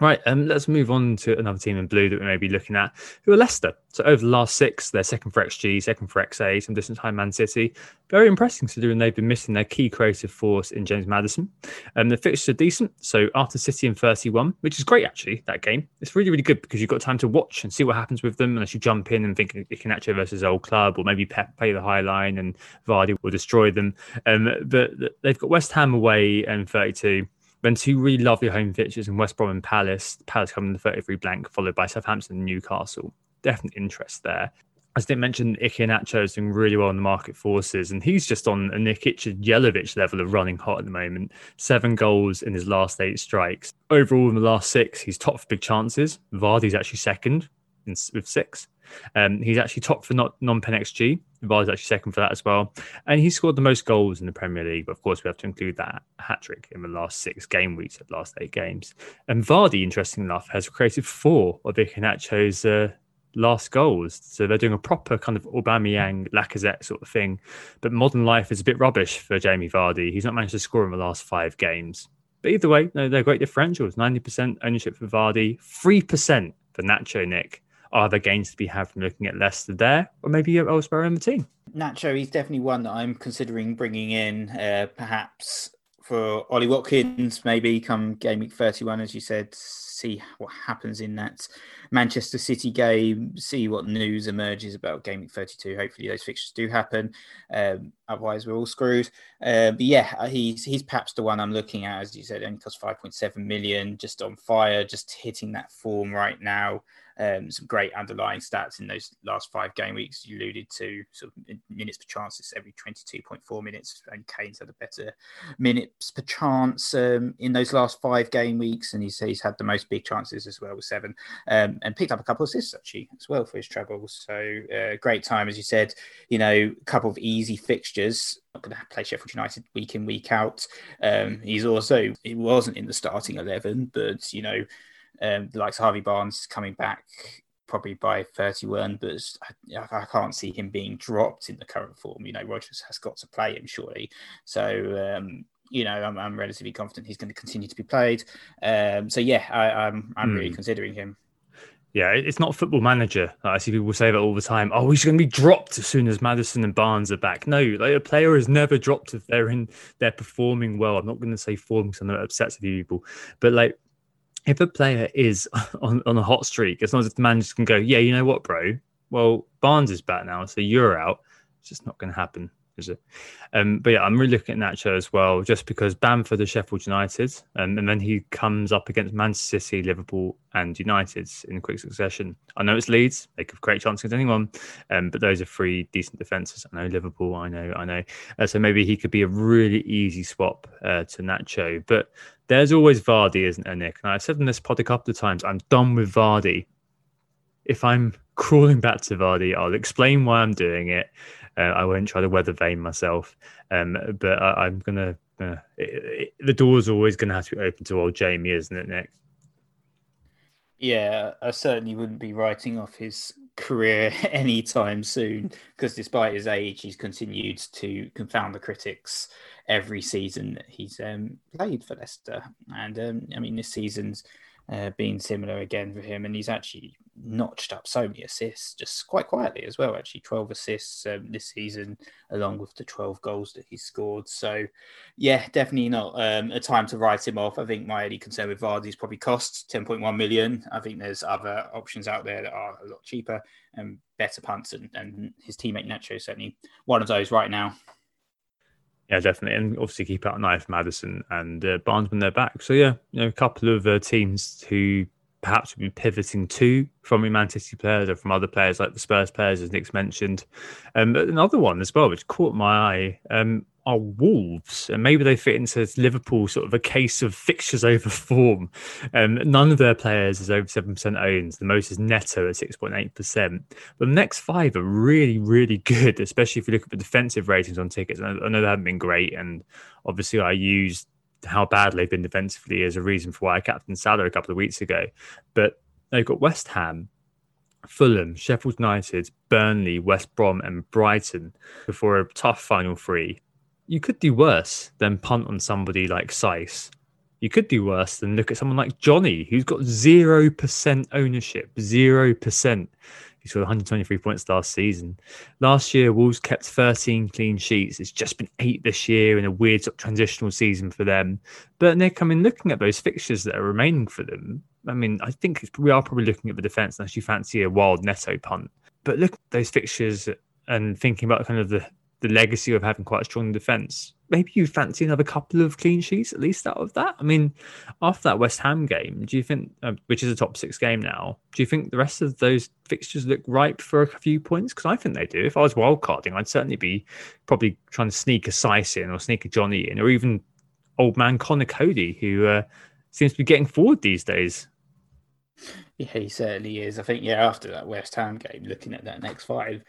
Right, um, let's move on to another team in blue that we may be looking at, who are Leicester. So over the last six, they're second for XG, second for XA, some distance behind Man City. Very impressive considering they've been missing their key creative force in James Maddison. Um, the fixtures are decent. So after City in 31, which is great actually, that game, it's really, really good because you've got time to watch and see what happens with them unless you jump in and think it can actually versus old club or maybe Pep play the high line and Vardy will destroy them. Um, but they've got West Ham away and 32. Then two really lovely home fixtures in West Brom and Palace. Palace coming in the 33 blank, followed by Southampton and Newcastle. Definite interest there. As I did mention, Iheanacho is doing really well in the market forces, and he's just on a Nikica Jelavic level of running hot at the moment. Seven goals in his last eight strikes. Overall, in the last six, he's top for big chances. Vardy's actually second in, with six. Um, he's actually top for not non-pen XG. Vardy's actually second for that as well. And he scored the most goals in the Premier League. But of course, we have to include that hat trick in the last six game weeks of last eight games. And Vardy, interesting enough, has created four of Iheanacho's uh, last goals. So they're doing a proper kind of Aubameyang, Lacazette sort of thing. But modern life is a bit rubbish for Jamie Vardy. He's not managed to score in the last five games. But either way, no, they're great differentials. 90% ownership for Vardy, 3% for Nacho Nick are there gains to be had from looking at Leicester there, or maybe elsewhere in the team? Nacho, he's definitely one that I'm considering bringing in, uh, perhaps for Ollie Watkins, maybe come game week 31, as you said, see what happens in that Manchester City game, see what news emerges about game week 32. Hopefully, those fixtures do happen. Um, otherwise, we're all screwed. Uh, but yeah, he's he's perhaps the one I'm looking at, as you said, only costs 5.7 million, just on fire, just hitting that form right now. Um, some great underlying stats in those last five game weeks. You alluded to sort of minutes per chance. It's every 22.4 minutes, and Kane's had a better minutes per chance um, in those last five game weeks, and he's, he's had the most big chances as well with seven, um, and picked up a couple of assists actually as well for his troubles. So uh, great time, as you said. You know, a couple of easy fixtures not going to play Sheffield United week in week out. Um, he's also he wasn't in the starting eleven, but you know um, the likes of Harvey Barnes coming back probably by 31, but I, I, can't see him being dropped in the current form. You know, Rodgers has got to play him surely. So, um, you know, I'm, I'm, relatively confident he's going to continue to be played. Um, so, yeah, I, am I'm, I'm mm. really hmm. considering him. Yeah, it's not football manager. I see people say that all the time. Oh, he's going to be dropped as soon as Maddison and Barnes are back. No, like a player is never dropped if they're in, they're performing well. I'm not going to say form because I know it upsets a few people, but like if a player is on, on a hot streak, as long as the manager can go, yeah, you know what, bro? Well, Barnes is back now, so you're out. It's just not going to happen. Is it? Um, but yeah, I'm really looking at Nacho as well, just because Bamford is Sheffield United, um, and then he comes up against Manchester City, Liverpool, and United in quick succession. I know it's Leeds; they could have great chance against anyone, um, but those are three decent defenses. I know Liverpool, I know, I know. Uh, so maybe he could be a really easy swap uh, to Nacho. But there's always Vardy, isn't there, Nick? And I've said in this pod a couple of times, I'm done with Vardy. If I'm crawling back to Vardy, I'll explain why I'm doing it. Uh, I won't try to weather vane myself, um, but I, am gonna. Uh, it, it, the door's always to have to be open to old Jamie, isn't it, Nick? Yeah, I certainly wouldn't be writing off his career anytime soon because despite his age, he's continued to confound the critics every season that he's um, played for Leicester. And um, I mean, this season's uh, been similar again for him, and he's actually notched up so many assists just quite quietly as well. Actually, 12 assists um, this season, along with the 12 goals that he scored. So, yeah, definitely not um, a time to write him off. I think my only concern with Vardy is probably cost 10.1 million. I think there's other options out there that are a lot cheaper and better punts, and, and his teammate Nacho certainly one of those right now. Yeah, definitely, and obviously keep out an eye for Maddison and uh, Barnes when they're back. So yeah, you know, a couple of uh, teams who perhaps will be pivoting to from Man City players or from other players like the Spurs players, as Nick's mentioned. Um, another one as well, which caught my eye, um, are Wolves, and maybe they fit into Liverpool sort of a case of fixtures over form. Um, none of their players is over seven percent owned. The most is Neto at six point eight percent. But the next five are really, really good, especially if you look at the defensive ratings on tickets. I know they haven't been great, and obviously I used how bad they've been defensively as a reason for why I captained Salah a couple of weeks ago. But they've got West Ham, Fulham, Sheffield United, Burnley, West Brom, and Brighton before a tough final three you could do worse than punt on somebody like Saïss. You could do worse than look at someone like Jonny, who's got 0% ownership, 0%. He scored 123 points last season. Last year, Wolves kept 13 clean sheets. It's just been eight this year in a weird sort of transitional season for them. But Nick, I mean, looking at those fixtures that are remaining for them, I mean, I think we are probably looking at the defence unless you fancy a wild Neto punt. But look at those fixtures and thinking about kind of the the legacy of having quite a strong defence. Maybe you fancy another couple of clean sheets at least out of that. I mean, after that West Ham game, do you think, uh, which is a top six game now, do you think the rest of those fixtures look ripe for a few points? Because I think they do. If I was wildcarding, I'd certainly be probably trying to sneak a Saïss in or sneak a Jonny in, or even old man Conor Coady, who uh, seems to be getting forward these days. Yeah, he certainly is. I think, yeah, after that West Ham game, looking at that next five,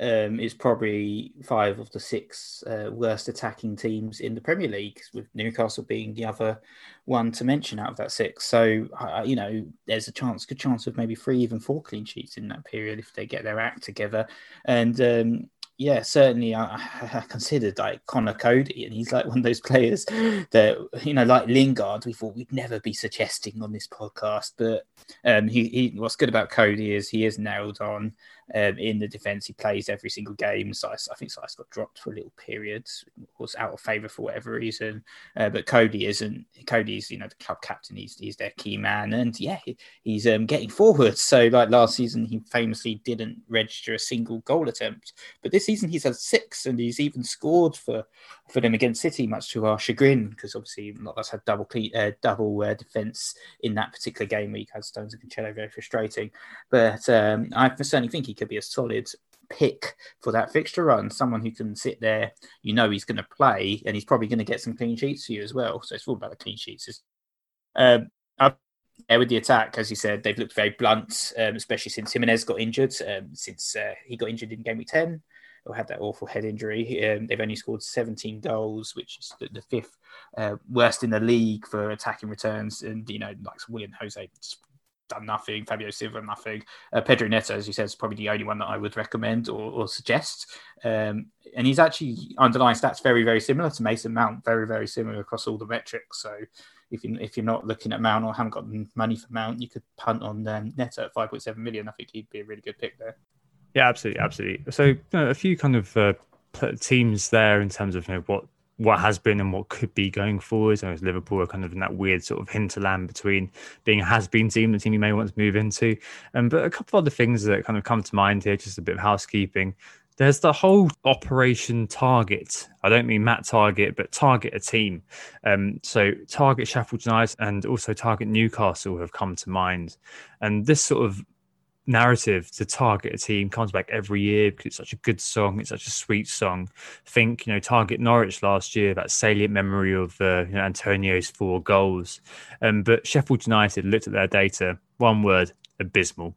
um, is probably five of the six uh, worst attacking teams in the Premier League, with Newcastle being the other one to mention out of that six. So, uh, you know, there's a chance, good chance of maybe three, even four clean sheets in that period if they get their act together. And um, yeah, certainly I, I, considered like Conor Coady, and he's like one of those players that you know, like Lingard, we thought we'd never be suggesting on this podcast. But um, he, he what's good about Coady is he is nailed on um, in the defence. He plays every single game. So I, think Saïss got dropped for a little period, was out of favour for whatever reason. Uh, but Coady isn't. Coady's you know the club captain. He's he's their key man, and yeah, he, he's um, getting forward. So like last season, he famously didn't register a single goal attempt, but this season he's had six, and he's even scored for for them against City, much to our chagrin, because obviously not that's had double uh, double uh, defence in that particular game he had Stones and Cancelo, very frustrating. But um, I certainly think he could be a solid pick for that fixture run. Someone who can sit there, you know, he's going to play, and he's probably going to get some clean sheets for you as well. So it's all about the clean sheets. Um, yeah, with the attack, as you said, they've looked very blunt, um, especially since Jimenez got injured. Um, since uh, he got injured in game week ten, or had that awful head injury, um, they've only scored 17 goals, which is the, the fifth uh, worst in the league for attacking returns. And you know, like Willian José done nothing. Fabio Silva, nothing. Uh, Pedro Neto, as you said, is probably the only one that I would recommend or, or suggest. Um, and he's actually underlying stats very, very similar to Mason Mount, very, very similar across all the metrics. So if you if you're not looking at Mount or haven't got money for Mount, you could punt on um, Neto at 5.7 million. I think he'd be a really good pick there. Yeah, absolutely, absolutely. So you know, a few kind of uh, teams there in terms of you know, what what has been and what could be going forward. So Liverpool are kind of in that weird sort of hinterland between being a has-been team, the team you may want to move into. Um, but a couple of other things that kind of come to mind here, just a bit of housekeeping. there's the whole Operation Target. I don't mean Matt Targett, but target a team. Um, so target Sheffield United and also target Newcastle have come to mind. And this sort of narrative to target a team comes back every year because it's such a good song. It's such a sweet song. Think, you know, target Norwich last year, that salient memory of uh, you know, Antonio's four goals. Um, but Sheffield United looked at their data, one word, abysmal.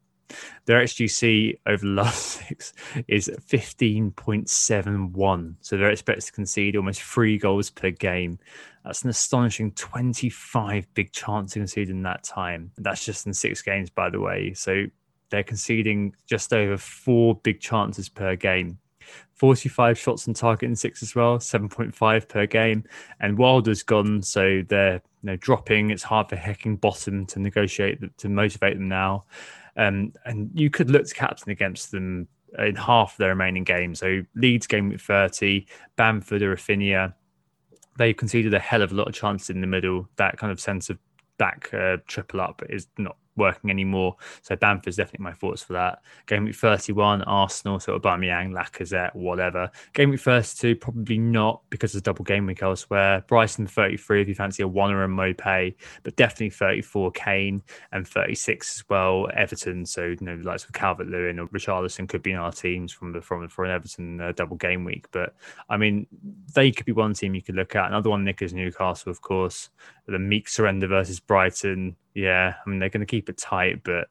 Their XGC over the last six is 15.71. So they're expected to concede almost three goals per game. That's an astonishing 25 big chances conceded in that time. That's just in six games, by the way. So they're conceding just over four big chances per game. 45 shots on target in six as well, 7.5 per game. And Wilder's gone, so they're you know, dropping. It's hard for Heckingbottom to negotiate, to motivate them now. Um, and you could look to captain against them in half of their remaining games. So Leeds game with 30, Bamford or Raphinha. They've conceded a hell of a lot of chances in the middle. That kind of sense of back uh, triple up is not working anymore. So Bamford's definitely my thoughts for that. Game week 31, Arsenal, sort of Aubameyang, Lacazette, whatever. Game week 32, probably not because it's double game week elsewhere. Bryson 33 if you fancy a one or a Maupay, but definitely 34 Kane and 36 as well Everton. So you know, the likes of Calvert Lewin or Richarlison could be in our teams from the from for an Everton uh, double game week. But I mean, they could be one team you could look at. Another one, Nick, is Newcastle, of course. The meek surrender versus Brighton yeah, I mean they're going to keep it tight, but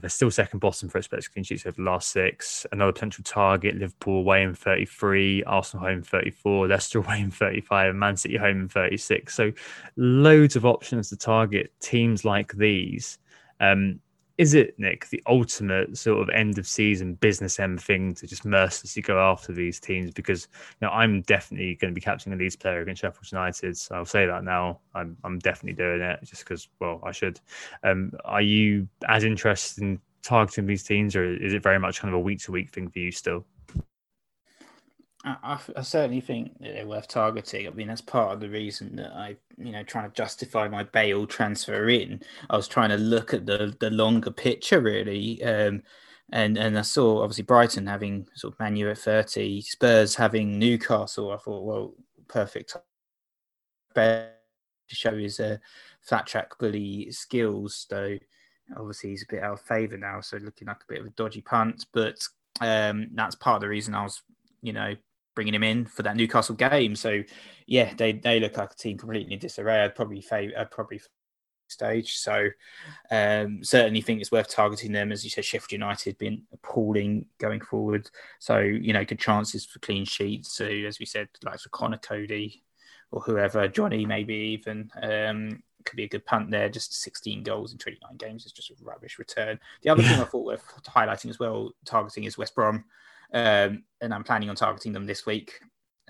they're still second bottom for expected clean sheets over the last six. Another potential target: Liverpool away in 33, Arsenal home 34, Leicester away in 35, and Man City home in 36. So loads of options to target teams like these. Um, is it Nick the ultimate sort of end of season business end thing to just mercilessly go after these teams? Because you know I'm definitely going to be capturing a Leeds player against Sheffield United. So I'll say that now. I'm I'm definitely doing it just because well I should. Um, are you as interested in targeting these teams, or is it very much kind of a week to week thing for you still? I, I, certainly think that they're worth targeting. I mean, that's part of the reason that I, you know, trying to justify my Bale transfer in. I was trying to look at the the longer picture really, um, and and I saw obviously Brighton having sort of Manu at thirty, Spurs having Newcastle. I thought, well, perfect to show his uh, flat track bully skills. Though obviously he's a bit out of favour now, so looking like a bit of a dodgy punt. But um, that's part of the reason I was, you know, bringing him in for that Newcastle game. So yeah, they they look like a team completely in disarray. I'd probably favor, I'd probably stage. So um, certainly think it's worth targeting them. As you said, Sheffield United been appalling going forward. So you know, good chances for clean sheets. So as we said, like for Conor Coady or whoever, Jonny maybe even. Um, could be a good punt there. Just 16 goals in 29 games is just a rubbish return. The other thing I thought worth highlighting as well, targeting is West Brom. Um, and I'm planning on targeting them this week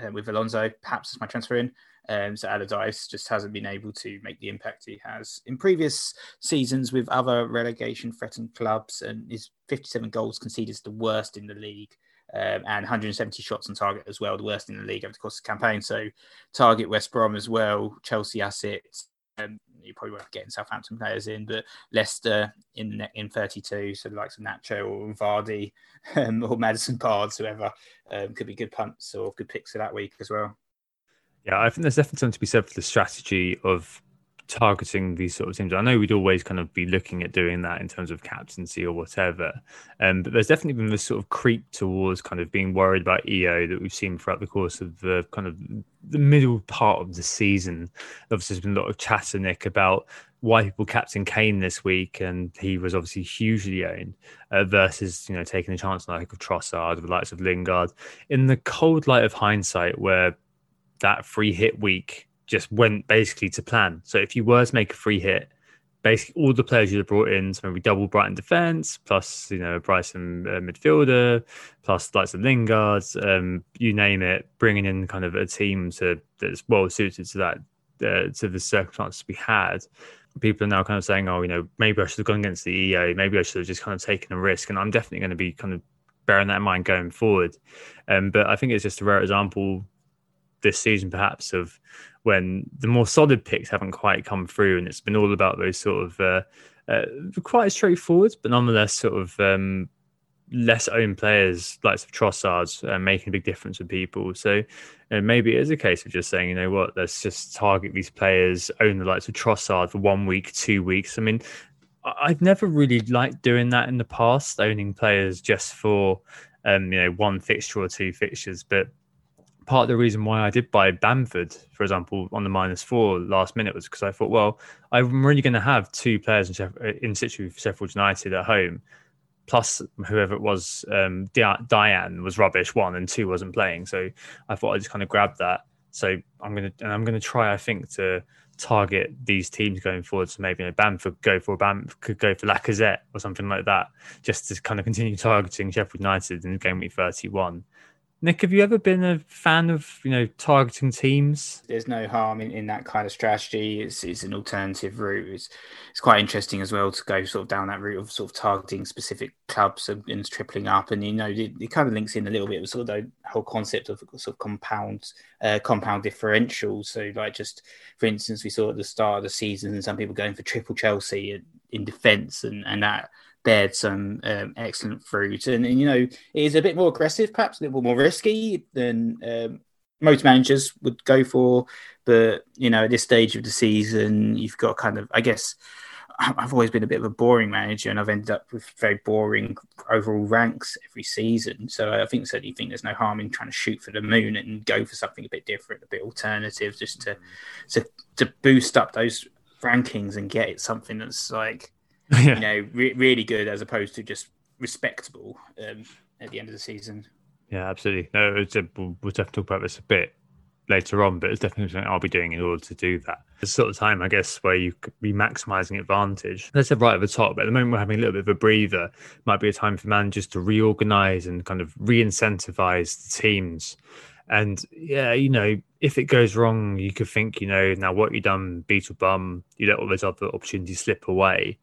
uh, with Alonso, perhaps as my transfer in. Um, so Allardyce just hasn't been able to make the impact he has in previous seasons with other relegation threatened clubs, and his 57 goals conceded is the worst in the league. Um, and 170 shots on target as well, the worst in the league over the course of the campaign. So, target West Brom as well, Chelsea assets, um, you probably won't getting Southampton players in, but Leicester in in 32, so the likes of Nacho or Vardy um, or Maddison Barnes, whoever, um, could be good punts or good picks for that week as well. Yeah, I think there's definitely something to be said for the strategy of targeting these sort of teams. I know we'd always kind of be looking at doing that in terms of captaincy or whatever, um, but there's definitely been this sort of creep towards kind of being worried about EO that we've seen throughout the course of the kind of the middle part of the season. Obviously, there's been a lot of chatter, Nick, about why people captain Kane this week, and he was obviously hugely owned uh, versus you know taking a chance on like of Trossard, the likes of Lingard. In the cold light of hindsight, where that free hit week just went basically to plan. So if you were to make a free hit, basically all the players you'd have brought in, so maybe double Brighton defence, plus you know Brighton uh, midfielder, plus likes of Lingard, um, you name it, bringing in kind of a team to that's well suited to that uh, to the circumstances we had. People are now kind of saying, oh, you know, maybe I should have gone against the EA, maybe I should have just kind of taken a risk, and I'm definitely going to be kind of bearing that in mind going forward. Um, but I think it's just a rare example this season, perhaps, of when the more solid picks haven't quite come through, and it's been all about those sort of uh, uh, quite straightforward, but nonetheless sort of um, less owned players, like Trossards, uh, making a big difference with people. So uh, maybe it is a case of just saying, you know what, let's just target these players, own the likes of Trossard for one week, two weeks. I mean, I've never really liked doing that in the past, owning players just for um, you know one fixture or two fixtures. But part of the reason why I did buy Bamford, for example, on the minus four last minute was because I thought, well, I'm really going to have two players in, Sheff- in situ for Sheffield United at home, plus whoever it was, um, Diane was rubbish one and two wasn't playing. So I thought I'd just kind of grab that. So I'm gonna and I'm gonna try, I think, to target these teams going forward. So maybe you know, Bamford go for Bam could go for Lacazette or something like that, just to kind of continue targeting Sheffield United in the game week 31. Nick, have you ever been a fan of you know targeting teams? There's no harm in, in that kind of strategy. It's, it's an alternative route. It's it's quite interesting as well to go sort of down that route of sort of targeting specific clubs and, and tripling up. And you know, it, it, kind of links in a little bit with sort of the whole concept of sort of compound uh, compound differentials. So like just for instance, we saw at the start of the season some people going for triple Chelsea in, in defence and and that bared some um, excellent fruit. And, and, you know, it is a bit more aggressive, perhaps a little more risky than um, most managers would go for. But, you know, at this stage of the season, you've got kind of, I guess, I've always been a bit of a boring manager, and I've ended up with very boring overall ranks every season. So I think certainly think there's no harm in trying to shoot for the moon and go for something a bit different, a bit alternative, just to to to boost up those rankings and get it something that's like yeah. you know, re- really good as opposed to just respectable um, at the end of the season. Yeah, absolutely. No, it's a, we'll, we'll definitely talk about this a bit later on, but it's definitely something I'll be doing in order to do that. It's sort of time, I guess, where you could be maximizing advantage. Let's say right at the top, but at the moment we're having a little bit of a breather. It Might be a time for managers to reorganize and kind of re-incentivize the teams. And yeah, you know, if it goes wrong, you could think, you know, now what you've done, beetle bum, you let all those other opportunities slip away.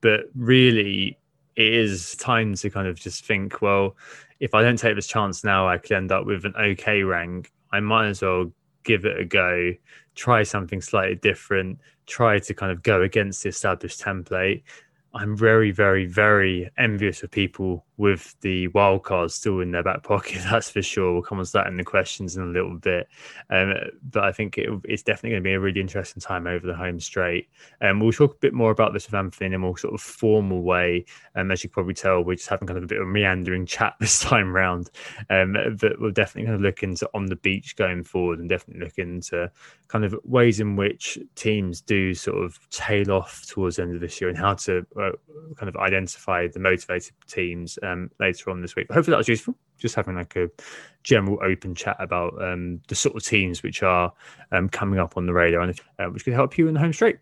But really, it is time to kind of just think, well, if I don't take this chance now, I could end up with an okay rank. I might as well give it a go, try something slightly different, try to kind of go against the established template. I'm very, very, very envious of people with the wild cards still in their back pocket. That's for sure. We'll come on to that in the questions in a little bit. Um, but I think it, it's definitely going to be a really interesting time over the home straight. And um, we'll talk a bit more about this with Anthony in a more sort of formal way. Um, as you can probably tell, we're just having kind of a bit of a meandering chat this time round. Um, but we're definitely going to look into on the beach going forward and definitely look into kind of ways in which teams do sort of tail off towards the end of this year and how to uh, kind of identify the motivated teams um, later on this week. But hopefully that was useful. Just having like a general open chat about um, the sort of teams which are um, coming up on the radar and uh, which could help you in the home straight.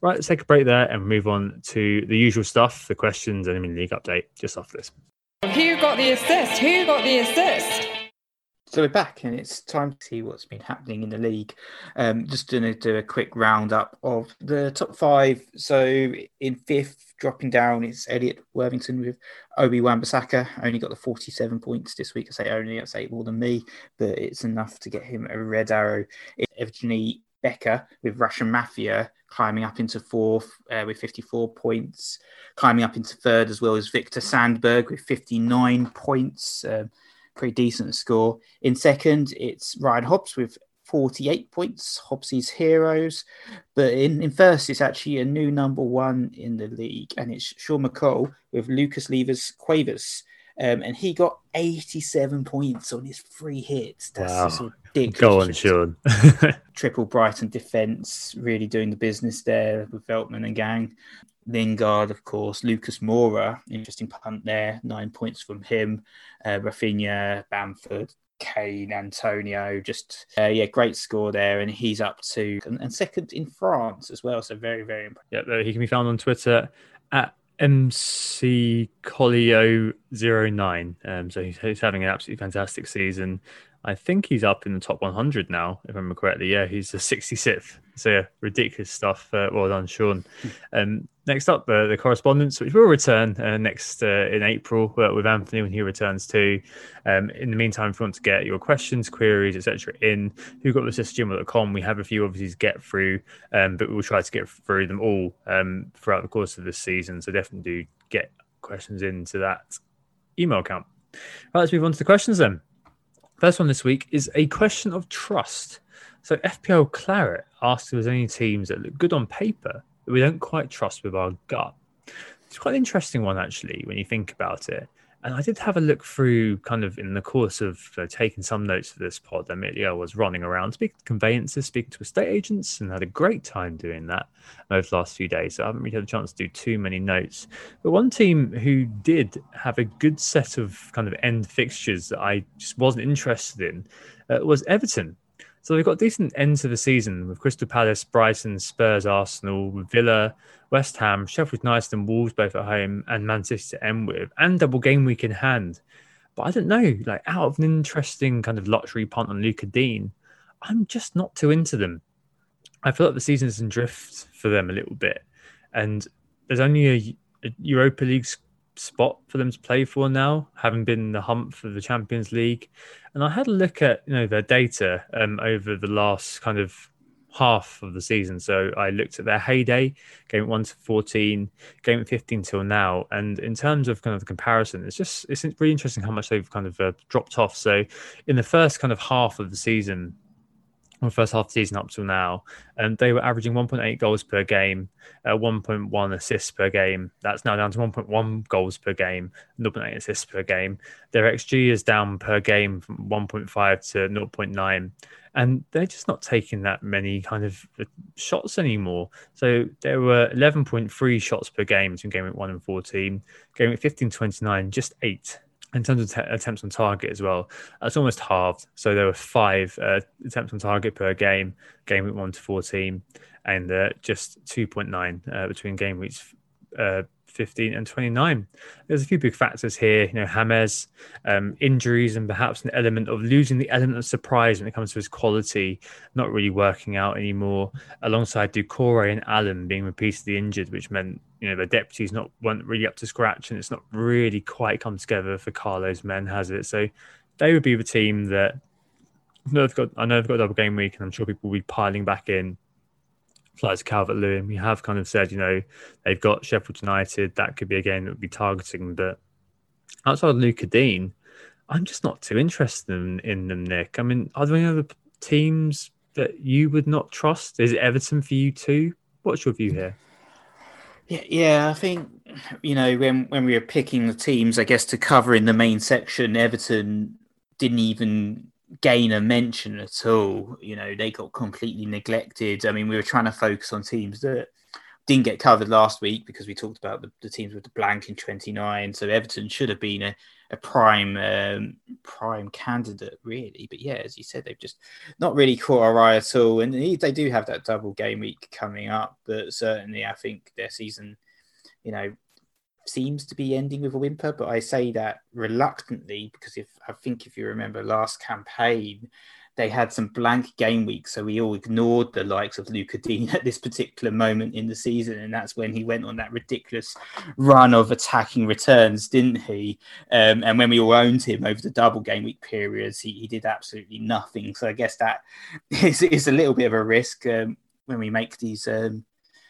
Right, let's take a break there and move on to the usual stuff, the questions and the league update just after this. Who got the assist? Who got the assist? So we're back, and it's time to see what's been happening in the league. Um, just going to do a quick roundup of the top five. So in fifth, dropping down, it's Elliot Worthington with Obi Wan-Bissaka. Only got the 47 points this week. I say only, I say more than me, but it's enough to get him a red arrow. Evgeny Becker with Russian Mafia climbing up into fourth uh, with 54 points. Climbing up into third as well as Victor Sandberg with 59 points. Um, pretty decent score. In second, it's Ryan Hobbs with 48 points, Hobbs's heroes. But in, in first, it's actually a new number one in the league, and it's Sean McCall with Lucas Levers Quavers. Um, and he got 87 points on his free hits. That's wow. ridiculous. Go on, Sean. Triple Brighton defence, really doing the business there with Veltman and gang. Lingard, of course, Lucas Moura, interesting punt there, nine points from him. Uh, Raphinha, Bamford, Kane, Antonio, just uh, yeah, great score there, and he's up to and, and, second in France as well. So very, very impressive. Yeah, he can be found on Twitter at MC Colio09. Um, so he's, he's having an absolutely fantastic season. I think he's up in the top 100 now, if I remember correctly. Yeah, he's the 66th. So yeah, ridiculous stuff. Uh, well done, Sean. Um, next up, uh, the correspondence, which will return uh, next uh, in April with Anthony when he returns too. Um, in the meantime, if you want to get your questions, queries, etc., in who got this gmail.com, we have a few obviously to get through, um, but we'll try to get through them all um, throughout the course of this season. So definitely do get questions into that email account. Right, let's move on to the questions then. First one this week is a question of trust. So FPL Claret asked if there's any teams that look good on paper that we don't quite trust with our gut. It's quite an interesting one actually when you think about it. And I did have a look through kind of in the course of uh, taking some notes for this pod. Admittedly, I was running around speaking to conveyancers, speaking to estate agents, and had a great time doing that over the last few days. So I haven't really had a chance to do too many notes. But one team who did have a good set of kind of end fixtures that I just wasn't interested in uh, was Everton. So they've got decent ends to the season with Crystal Palace, Brighton, Spurs, Arsenal, Villa, West Ham, Sheffield United, and Wolves both at home, and Man City to end with, and double game week in hand. But I don't know, like out of an interesting kind of luxury punt on Lucas Digne, I'm just not too into them. I feel like the season's in drift for them a little bit, and there's only a, a Europa League spot for them to play for now, having been in the hump for the Champions League. And I had a look at you know their data um, over the last kind of half of the season. So I looked at their heyday, game one to fourteen, game fifteen till now, and in terms of kind of the comparison, it's just it's really interesting how much they've kind of uh, dropped off. So in the first kind of half of the season, the first half of the season up till now, and they were averaging 1.8 goals per game, uh, 1.1 assists per game. That's now down to 1.1 goals per game, 0.8 assists per game. Their XG is down per game from 1.5 to 0.9, and they're just not taking that many kind of uh, shots anymore. So there were 11.3 shots per game between game week 1 and 14, game week 15 29, just eight in terms of t- attempts on target as well, it's almost halved. So there were five uh, attempts on target per game, game week one to 14, and uh, just 2.9 uh, between game weeks uh, 15 and 29. There's a few big factors here, you know, James, um, injuries, and perhaps an element of losing the element of surprise when it comes to his quality, not really working out anymore, alongside Doucouré and Allen being repeatedly injured, which meant, you know, the deputies not weren't really up to scratch and it's not really quite come together for Carlo's men, has it? So they would be the team that I know they've got, I know they've got a double game week and I'm sure people will be piling back in flights Calvert Lewin. We have kind of said, you know, they've got Sheffield United. That could be a game that would be targeting. But outside of Lucas Digne, I'm just not too interested in, in them, Nick. I mean, are there any other teams that you would not trust? Is it Everton for you too? What's your view here? Yeah, yeah, I think you know when when we were picking the teams, I guess to cover in the main section, Everton didn't even gain a mention at all. You know, they got completely neglected. I mean, we were trying to focus on teams that didn't get covered last week because we talked about the, the teams with the blank in 29. So Everton should have been a, a prime um, prime candidate, really. But yeah, as you said, they've just not really caught our eye at all. And they do have that double game week coming up. But certainly, I think their season, you know, seems to be ending with a whimper, but I say that reluctantly because if I think if you remember last campaign, they had some blank game weeks, so we all ignored the likes of Lucas Digne at this particular moment in the season, and that's when he went on that ridiculous run of attacking returns, didn't he? Um, and when we all owned him over the double game week periods, he, he did absolutely nothing. So I guess that is, is a little bit of a risk um, when we make these um,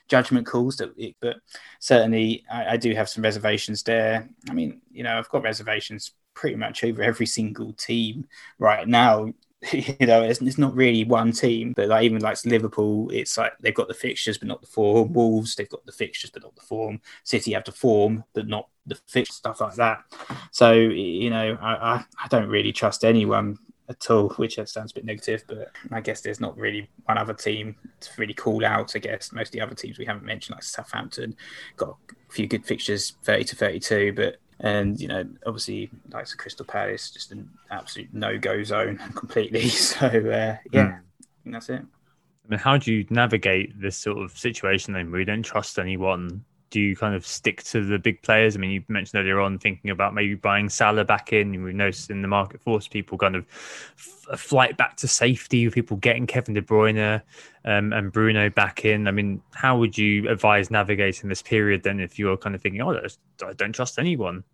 judgment calls that it, but certainly I, I, do have some reservations there. I mean, you know, I've got reservations pretty much over every single team right now. you know, it's, it's, not really one team, but like even like Liverpool, it's like they've got the fixtures but not the form. Wolves, they've got the fixtures but not the form. City have the form but not the fixture stuff like that. So you know, I, I, I don't really trust anyone at all, which sounds a bit negative, but I guess there's not really one other team to really call out. I guess most of the other teams we haven't mentioned, like Southampton, got a few good fixtures, 30 to 32, but and you know, obviously, like the Crystal Palace, just an absolute no-go zone completely. So uh, yeah, mm. that's it. I mean, how do you navigate this sort of situation then, where you don't trust anyone do you kind of stick to the big players? I mean, you mentioned earlier on thinking about maybe buying Salah back in. We've noticed in the market force people kind of a flight back to safety, people getting Kevin De Bruyne um, and Bruno back in. I mean, how would you advise navigating this period then if you're kind of thinking, oh, I don't trust anyone?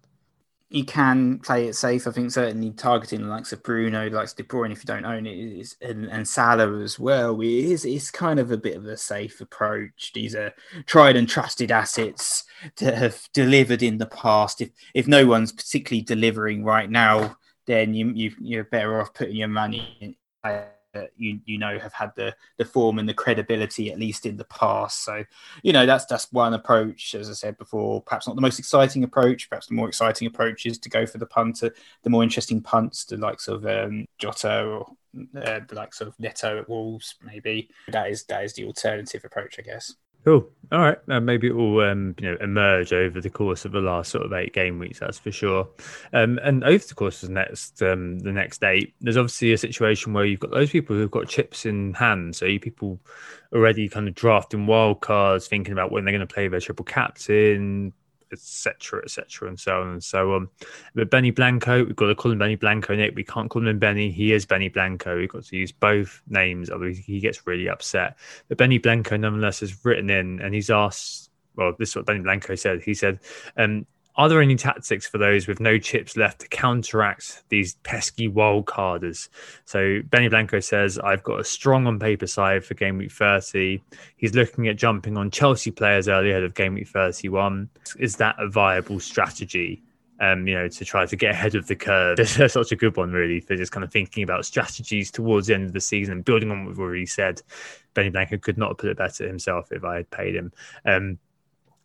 You can play it safe. I think certainly targeting the likes of Bruno, the likes of De Bruyne, if you don't own it, is, and, and Salah as well, is it's kind of a bit of a safe approach. These are tried and trusted assets to have delivered in the past. If if no one's particularly delivering right now, then you, you you're better off putting your money in that you you know have had the the form and the credibility at least in the past. So you know that's that's one approach. As I said before, perhaps not the most exciting approach. Perhaps the more exciting approach is to go for the punter, the more interesting punts, the likes of um, Jota or uh, the likes of Neto at Wolves. Maybe that is that is the alternative approach, I guess. Cool. All right. Uh, maybe it will um, you know emerge over the course of the last sort of eight game weeks. That's for sure. Um, and over the course of the next um, the next eight, there's obviously a situation where you've got those people who've got chips in hand. So you people already kind of drafting wild cards, thinking about when they're going to play their triple captain, etc., etc., and so on and so on. But Benny Blanco, we've got to call him Benny Blanco, Nick. We can't call him Benny. He is Benny Blanco. We've got to use both names, otherwise he gets really upset. But Benny Blanco, nonetheless, has written in and he's asked. Well, this is what Benny Blanco said. He said, um, are there any tactics for those with no chips left to counteract these pesky wild carders? So Benny Blanco says, I've got a strong on paper side for game week 30. He's looking at jumping on Chelsea players early ahead of game week 31. Is that a viable strategy? Um, you know, to try to get ahead of the curve. This is such a good one, really, for just kind of thinking about strategies towards the end of the season and building on what we've already said. Benny Blanco could not have put it better himself if I had paid him. Um,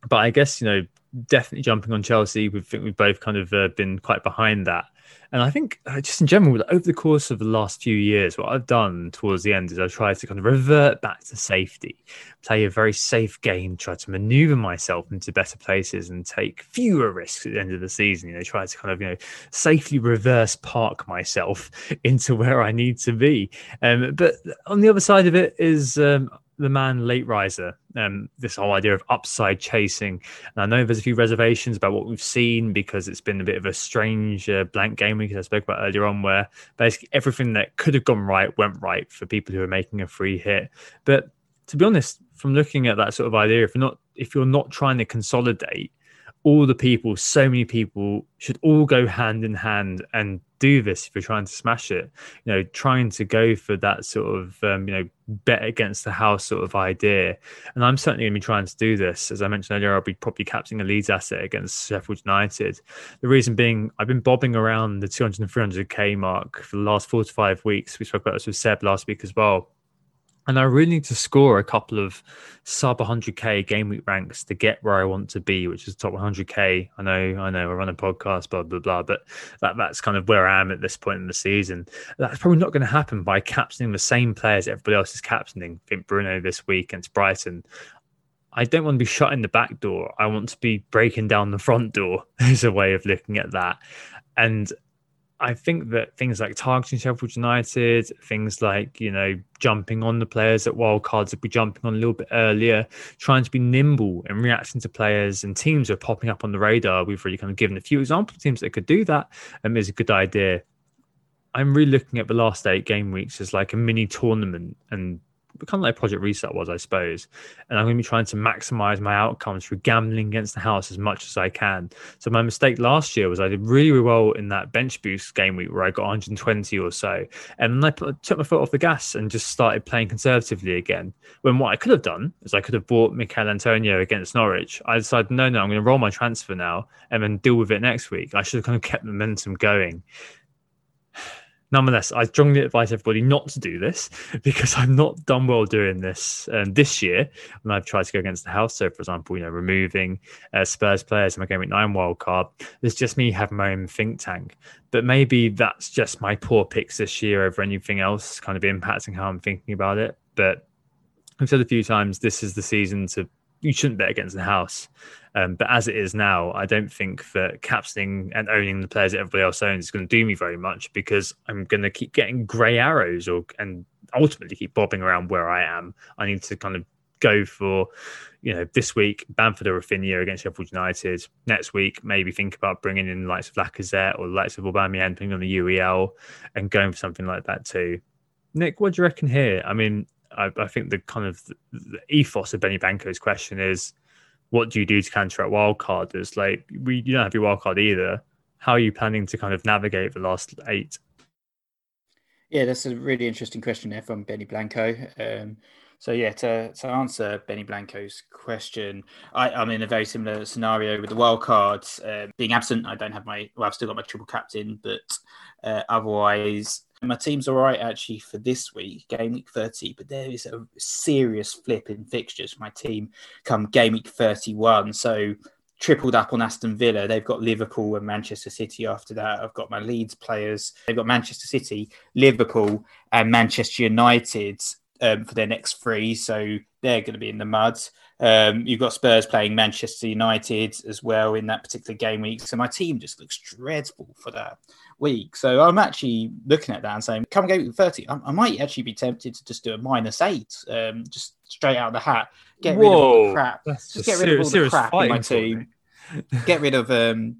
but I guess you know definitely jumping on Chelsea. We think we've both kind of uh, been quite behind that. And I think uh, just in general, over the course of the last few years, what I've done towards the end is I've tried to kind of revert back to safety, play a very safe game, try to maneuver myself into better places and take fewer risks at the end of the season. You know, try to kind of, you know, safely reverse park myself into where I need to be. Um, but on the other side of it is um, the man late riser. Um, this whole idea of upside chasing. And I know there's a few reservations about what we've seen because it's been a bit of a strange uh, blank game week, as I spoke about earlier on, where basically everything that could have gone right went right for people who are making a free hit. But to be honest, from looking at that sort of idea, if you're not if you're not trying to consolidate, all the people, so many people should all go hand in hand and do this if you're trying to smash it. You know, trying to go for that sort of, um, you know, bet against the house sort of idea. And I'm certainly going to be trying to do this. As I mentioned earlier, I'll be probably capturing a Leeds asset against Sheffield United. The reason being, I've been bobbing around the 200 and 300k mark for the last four to five weeks. We spoke about this with Seb last week as well and I really need to score a couple of sub 100k game week ranks to get where I want to be, which is top 100k. I know, I know, I run a podcast, blah blah blah, but that that's kind of where I am at this point in the season. That's probably not going to happen by captaining the same players everybody else is captaining. I think Bruno this week against Brighton. I don't want to be shutting the back door. I want to be breaking down the front door. Is a way of looking at that, and I think that things like targeting Sheffield United, things like, you know, jumping on the players that wildcards would be jumping on a little bit earlier, trying to be nimble and reacting to players and teams who are popping up on the radar. We've really kind of given a few example teams that could do that and is a good idea. I'm really looking at the last eight game weeks as like a mini tournament and kind of like Project Reset was, I suppose. And I'm going to be trying to maximize my outcomes through gambling against the house as much as I can. So my mistake last year was I did really, really well in that bench boost game week where I got 120 or so, and I put, took my foot off the gas and just started playing conservatively again. When what I could have done is I could have bought Michail Antonio against Norwich. I decided no, no, I'm going to roll my transfer now and then deal with it next week. I should have kind of kept momentum going nonetheless, I strongly advise everybody not to do this because I've not done well doing this um, this year when I've tried to go against the house. So, for example, you know, removing uh, Spurs players in my game week nine wild card. It's just me having my own think tank. But maybe that's just my poor picks this year over anything else, kind of impacting how I'm thinking about it. But I've said a few times this is the season to you shouldn't bet against the house. Um, but as it is now, I don't think that captaining and owning the players that everybody else owns is going to do me very much because I'm going to keep getting grey arrows or and ultimately keep bobbing around where I am. I need to kind of go for, you know, this week Bamford or Raphinha against Sheffield United. Next week, maybe think about bringing in the likes of Lacazette or the likes of Aubameyang, depending on the UEL, and going for something like that too. Nick, what do you reckon here? I mean, I, I think the kind of the, ethos of Benny Blanco's question is, what do you do to counteract wild carders? Like we, you don't have your wild card either. how are you planning to kind of navigate the last eight? Yeah, that's a really interesting question there from Benny Blanco. Um, so yeah, to, to answer Benny Blanco's question, I, am in a very similar scenario with the wild cards um, being absent. I don't have my well, I've still got my triple captain, but uh, otherwise my team's all right actually for this week, game week 30, but there is a serious flip in fixtures. My team come game week 31. So tripled up on Aston Villa. They've got Liverpool and Manchester City after that. I've got my Leeds players. They've got Manchester City, Liverpool, and Manchester United um, for their next three. So they're going to be in the mud. Um, you've got Spurs playing Manchester United as well in that particular game week. So my team just looks dreadful for that week. So I'm actually looking at that and saying, come game week 30, I, I, might actually be tempted to just do a minus eight, um, just straight out of the hat. Get Whoa, rid of all the crap. Just get rid of all the crap in my team. get rid of um,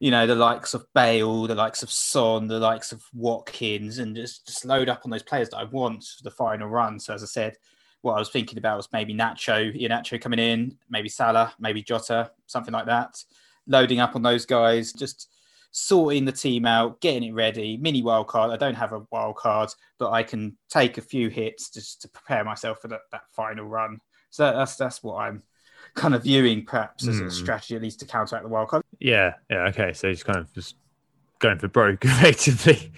you know, the likes of Bale, the likes of Son, the likes of Watkins, and just, just load up on those players that I want for the final run. So as I said, what I was thinking about was maybe Nacho, Iheanacho coming in, maybe Salah, maybe Jota, something like that. Loading up on those guys, just sorting the team out, getting it ready. Mini wild card. I don't have a wild card, but I can take a few hits just to prepare myself for that, that final run. So that's that's what I'm kind of viewing perhaps as mm. a hmm. strategy at least to counteract the wild card. Yeah, yeah, okay. So he's kind of just going for broke effectively.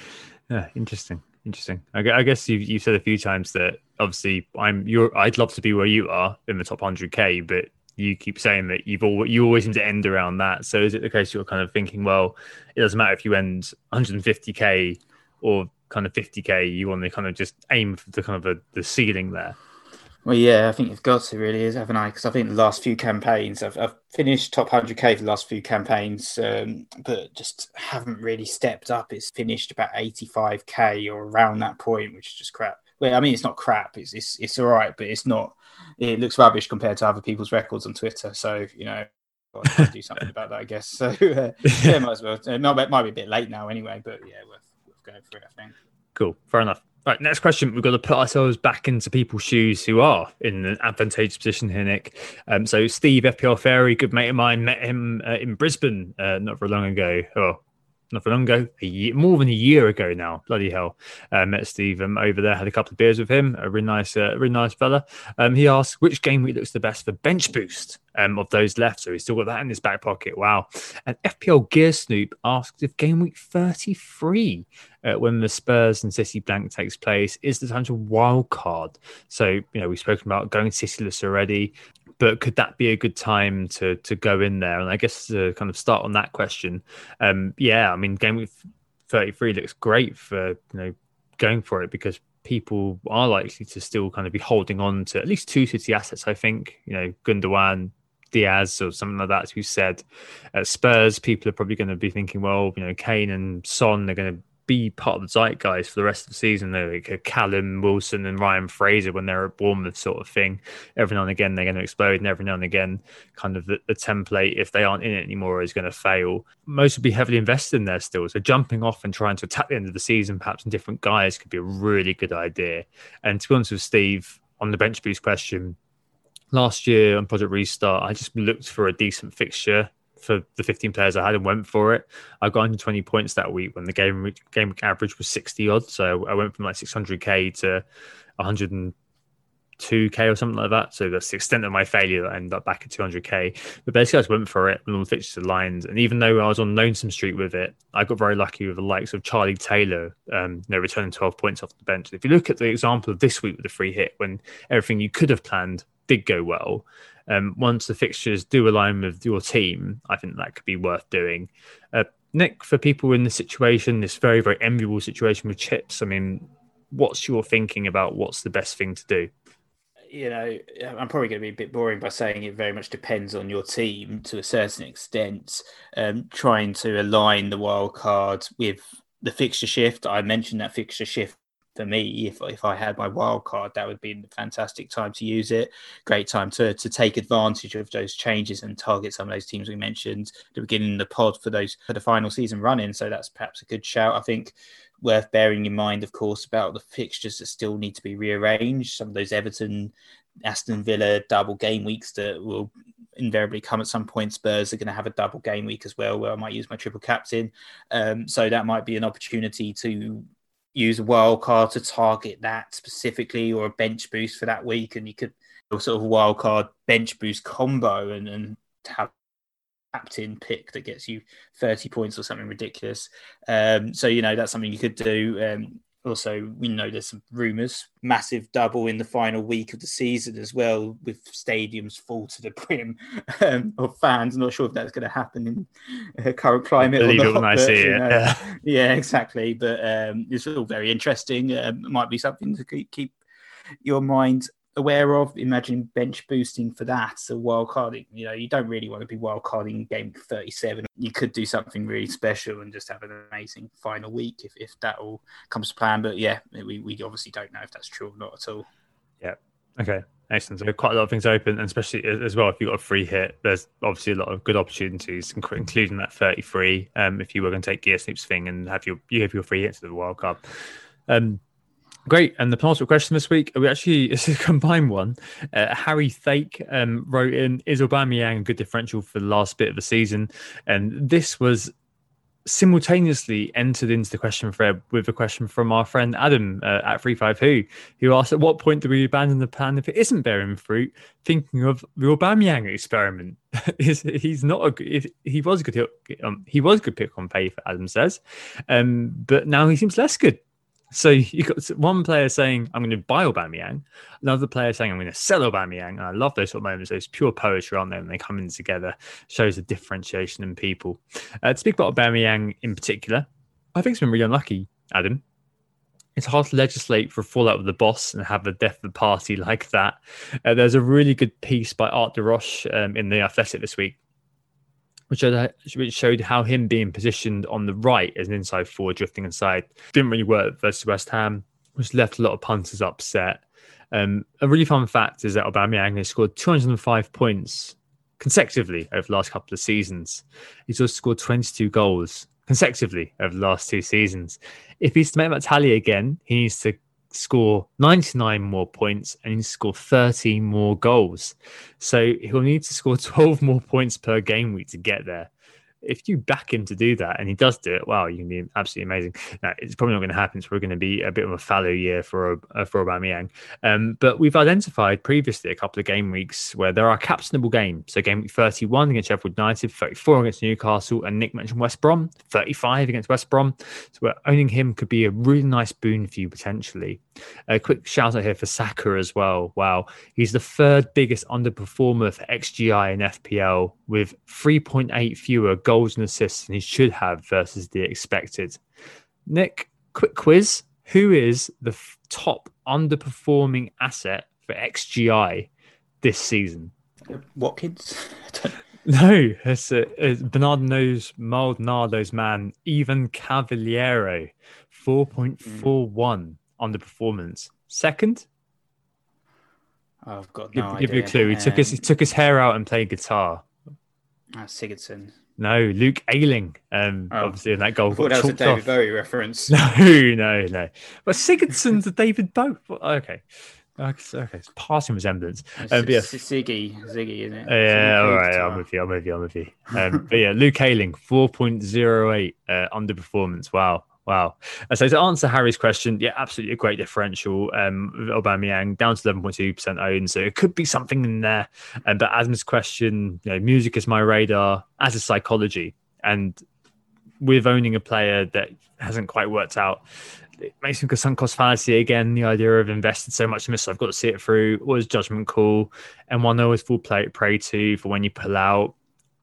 yeah, interesting, interesting. I, I guess you you said a few times that obviously I'm you're I'd love to be where you are in the top 100k, but you keep saying that you've all you always seem to end around that. So is it the case you're kind of thinking, well, it doesn't matter if you end 150k or kind of 50k, you want to kind of just aim for the kind of a, the ceiling there. Well, yeah, I think you've got to really, is haven't I? Because I think the last few campaigns, I've, I've finished top 100k for the last few campaigns, um, but just haven't really stepped up. It's finished about 85k or around that point, which is just crap. Well, I mean, it's not crap. It's it's it's all right, but it's not. It looks rubbish compared to other people's records on Twitter. So you know, do something about that, I guess. So uh, yeah, might as well. It might, might be a bit late now, anyway. But yeah, worth, worth going for it. I think. Cool. Fair enough. Right, next question. We've got to put ourselves back into people's shoes who are in an advantageous position here, Nick. Um, so, Steve FPL Ferry, good mate of mine, met him uh, in Brisbane uh, not very long ago. Oh, not for long ago, a year, more than a year ago now. Bloody hell! Uh, met Steve um, over there, had a couple of beers with him. A really nice, uh, really nice fella. Um, he asked which game week looks the best for bench boost um, of those left. So he's still got that in his back pocket. Wow! And FPL Gear Snoop asked if game week thirty three, uh, when the Spurs and City blank takes place, is the time to wild card. So you know we've spoken about going Cityless already but could that be a good time to to go in there? And I guess to kind of start on that question, um, yeah, I mean, game week 33 looks great for you know going for it because people are likely to still kind of be holding on to at least two City assets. I think you know Gundogan, Dias or something like that. Who said at Spurs, people are probably going to be thinking, well, you know, Kane and Son, they're going to be part of the zeitgeist for the rest of the season. They're like Callum Wilson and Ryan Fraser when they're at Bournemouth, sort of thing. Every now and again, they're going to explode, and every now and again, kind of the, the template, if they aren't in it anymore, is going to fail. Most would be heavily invested in there still. So jumping off and trying to attack the end of the season, perhaps in different guys, could be a really good idea. And to be honest with Steve, on the bench boost question, last year on Project Restart, I just looked for a decent fixture for the 15 players I had and went for it. I got 120 points that week when the game game average was 60 odd. So I went from like 600k to 102k or something like that. So that's the extent of my failure that I ended up back at 200k. But basically, I just went for it when all the fixtures aligned. And even though I was on lonesome street with it, I got very lucky with the likes of Charlie Taylor, um, you know, returning 12 points off the bench. If you look at the example of this week with the free hit, when everything you could have planned did go well, um, once the fixtures do align with your team, I think that could be worth doing. Uh, Nick, for people in this situation, this very, very enviable situation with chips, I mean, what's your thinking about what's the best thing to do? You know, I'm probably going to be a bit boring by saying it very much depends on your team to a certain extent. Um, trying to align the wild card with the fixture shift. I mentioned that fixture shift for me, if if I had my wild card, that would be a fantastic time to use it. Great time to to take advantage of those changes and target some of those teams we mentioned at the beginning of the pod for those for the final season running. So that's perhaps a good shout. I think worth bearing in mind, of course, about the fixtures that still need to be rearranged. Some of those Everton, Aston Villa double game weeks that will invariably come at some point. Spurs are going to have a double game week as well, where I might use my triple captain. Um, so that might be an opportunity to use a wild card to target that specifically, or a bench boost for that week, and you could sort of wild card bench boost combo and and have captain pick that gets you 30 points or something ridiculous. Um, so, you know, that's something you could do. Um, also, we know there's some rumours, massive double in the final week of the season as well, with stadiums full to the brim um, of fans. I'm not sure if that's going to happen in uh, current climate. Believe or it when I see it. know, Yeah. yeah, exactly. But um, it's all very interesting. It might be something to keep, keep your mind aware of. Imagine bench boosting for that. So wild carding, you know, you don't really want to be wild carding game 37. You could do something really special and just have an amazing final week if, if that all comes to plan. But yeah, we, we obviously don't know if that's true or not at all. Yeah. Okay. Excellent. So quite a lot of things open, and especially as well if you've got a free hit, there's obviously a lot of good opportunities, including that 33. Um, if you were going to take Gear Snoop's thing and have your you have your free hit to the World Cup. Um, Great. And the penultimate question this week, we actually, it's a combined one. Uh, Harry Thake um, wrote in, is Aubameyang a good differential for the last bit of the season? And this was simultaneously entered into the question thread with a question from our friend Adam uh, at 35 Who, who asked, at what point do we abandon the plan if it isn't bearing fruit? Thinking of the Aubameyang experiment. he's not a he was a good, um, he was a good pick on paper, Adam says. Um, but now he seems less good. So you got one player saying, "I'm going to buy Aubameyang," another player saying, "I'm going to sell Aubameyang." And I love those sort of moments. Those pure poetry on there, and they come in together, shows the differentiation in people. Uh, to speak about Aubameyang in particular, I think it's been really unlucky, Adam. It's hard to legislate for a fallout with the boss and have the death of the party like that. Uh, there's a really good piece by Art de Roché um, in the Athletic this week which showed, which showed how him being positioned on the right as an inside forward, drifting inside, didn't really work versus West Ham, which left a lot of punters upset. Um, a really fun fact is that Aubameyang has scored 205 points consecutively over the last couple of seasons. He's also scored 22 goals consecutively over the last two seasons. If he's to make that tally again, he needs to score 99 more points and he score 13 more goals. So he'll need to score 12 more points per game week to get there if you back him to do that and he does do it, wow, you can be absolutely amazing. Now, it's probably not going to happen. It's probably going to be a bit of a fallow year for uh, for Aubameyang. Um, but we've identified previously a couple of game weeks where there are captainable games. So game week 31 against Sheffield United, 34 against Newcastle, and Nick mentioned West Brom, 35 against West Brom. So owning him could be a really nice boon for you potentially. A quick shout out here for Saka as well. Wow, he's the third biggest underperformer for XGI in FPL with 3.8 fewer goals and assists than he should have versus the expected. Nick, quick quiz. Who is the f- top underperforming asset for XGI this season? Watkins? no, it's, uh, it's Bernardo's Maldonado's man, even Cavaliero, 4.41 mm. Underperformance. Second? I've got give, no give idea. you a clue. He took his he took his hair out and played guitar. Ah, Sigurdsson. No, Luke Ayling. Um, Oh. obviously in that goal. I thought that was a David off. Bowie reference. No, no, no. But Sigurdsson's a David Bowie. Okay. Okay, okay. It's passing resemblance. It's Um, but yeah. Ziggy, Ziggy, isn't it? Uh, yeah, all right. guitar. I'm with you. I'm with you. I'm with you. Um, but yeah, Luke Ayling, 4.08 uh, underperformance. Wow. Wow. Uh, so to answer Harry's question, yeah, absolutely a great differential. Um, Aubameyang down to 11.2% owned. So it could be something in there. Um, but Adam's question, you know, music is my radar as a psychology. And with owning a player that hasn't quite worked out, it makes me sunk cost fallacy again. The idea of invested so much in this, I've got to see it through. Was judgment call, and one I always fall prey to for when you pull out.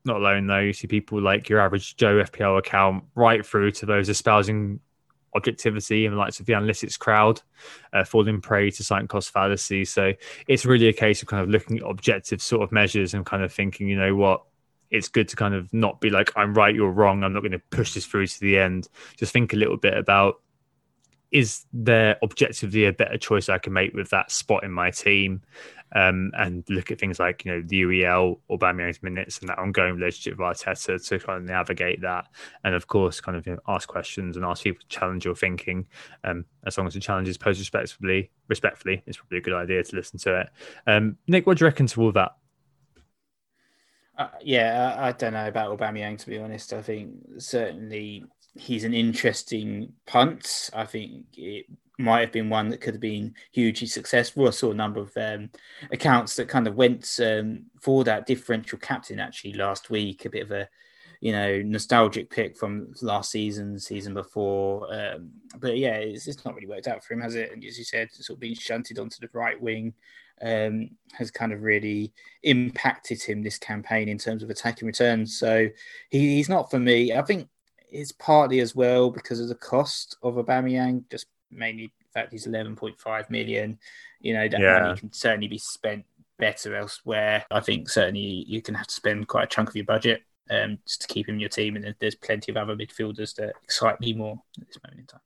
Not alone though, you see people like your average Joe FPL account, right through to those espousing objectivity and the likes of the analytics crowd, uh, falling prey to sunk cost fallacy. So it's really a case of kind of looking at objective sort of measures and kind of thinking, you know what, it's good to kind of not be like I'm right, you're wrong. I'm not going to push this through to the end. Just think a little bit about is there objectively a better choice I can make with that spot in my team, um, and look at things like you know the UEL or Aubameyang's minutes and that ongoing relationship with Arteta to kind of navigate that, and of course, kind of you know, ask questions and ask people to challenge your thinking. Um, as long as the challenge is posed respectfully, respectfully, it's probably a good idea to listen to it. Um, Nick, what do you reckon to all that? Uh, yeah, I, I, don't know about Aubameyang to be honest. I think certainly he's an interesting punt. I think it might have been one that could have been hugely successful. I saw a number of um, accounts that kind of went um, for that differential captain actually last week. A bit of a you know nostalgic pick from last season, season before. Um, but yeah, it's, it's, not really worked out for him, has it? And as you said, sort of being shunted onto the right wing um, has kind of really impacted him this campaign in terms of attacking returns. So he, he's not for me. I think it's partly as well because of the cost of Aubameyang, just mainly the fact he's 11.5 million. You know, that yeah. money can certainly be spent better elsewhere. I think certainly you can have to spend quite a chunk of your budget um, just to keep him in your team. And there's plenty of other midfielders that excite me more at this moment in time.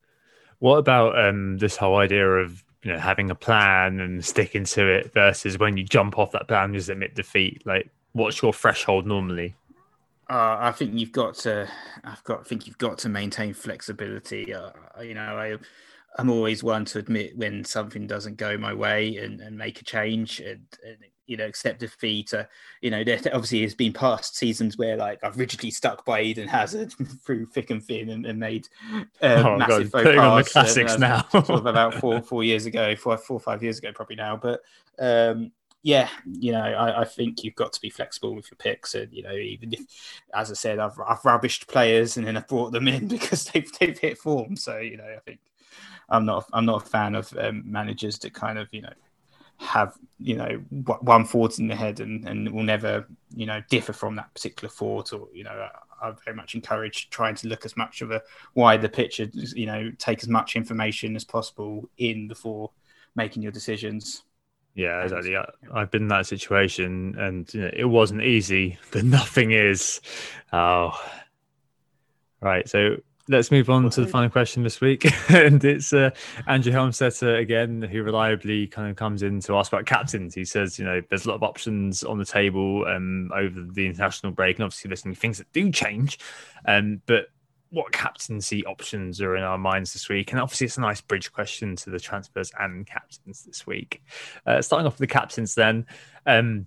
What about um, this whole idea of you know having a plan and sticking to it versus when you jump off that plan just admit defeat? Like, what's your threshold normally? Uh, I think you've got to. I've got. I think you've got to maintain flexibility. Uh, you know, I, I'm always one to admit when something doesn't go my way and, and make a change and, and you know accept defeat. Uh, you know, there obviously has been past seasons where like I've rigidly stuck by Eden Hazard through thick and thin and, and made uh, oh, massive God, faux pas. on the classics and, now, sort of about four four years ago, four four or five years ago, probably now. But um, yeah, you know, I, I, think you've got to be flexible with your picks, and you know, even if, as I said, I've I've rubbished players and then I've brought them in because they've they've hit form. So you know, I think I'm not I'm not a fan of um, managers that kind of you know have you know one thought in the head and and will never you know differ from that particular thought or you know I very much encourage trying to look as much of a wider picture you know take as much information as possible in before making your decisions yeah, exactly. I, have been in that situation, and you know, it wasn't easy. But nothing is. Oh, right. So let's move on to the final question this week, and it's uh, Andrew Helmstetter again, who reliably kind of comes in to ask about captains. He says, you know, there's a lot of options on the table um, over the international break, and obviously there's some things that do change, um, but what captaincy options are in our minds this week? And obviously, it's a nice bridge question to the transfers and captains this week. Uh, starting off with the captains, then. Um,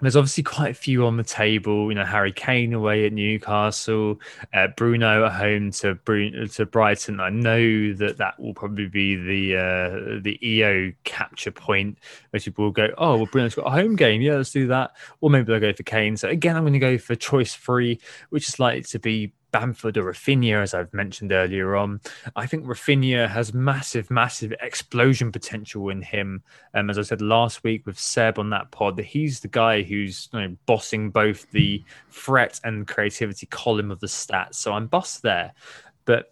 there's obviously quite a few on the table. You know, Harry Kane away at Newcastle, uh, Bruno at home to Bruno, to Brighton. I know that that will probably be the uh, the EO capture point, which people will go, "Oh, well, Bruno's got a home game. Yeah, let's do that." Or maybe they'll go for Kane. So again, I'm going to go for choice three, which is likely to be Bamford or Raphinha, as I've mentioned earlier on. I think Raphinha has massive, massive explosion potential in him. Um, as I said last week with Seb on that pod, that he's the guy who's you know, bossing both the threat and creativity column of the stats. So I'm boss there. But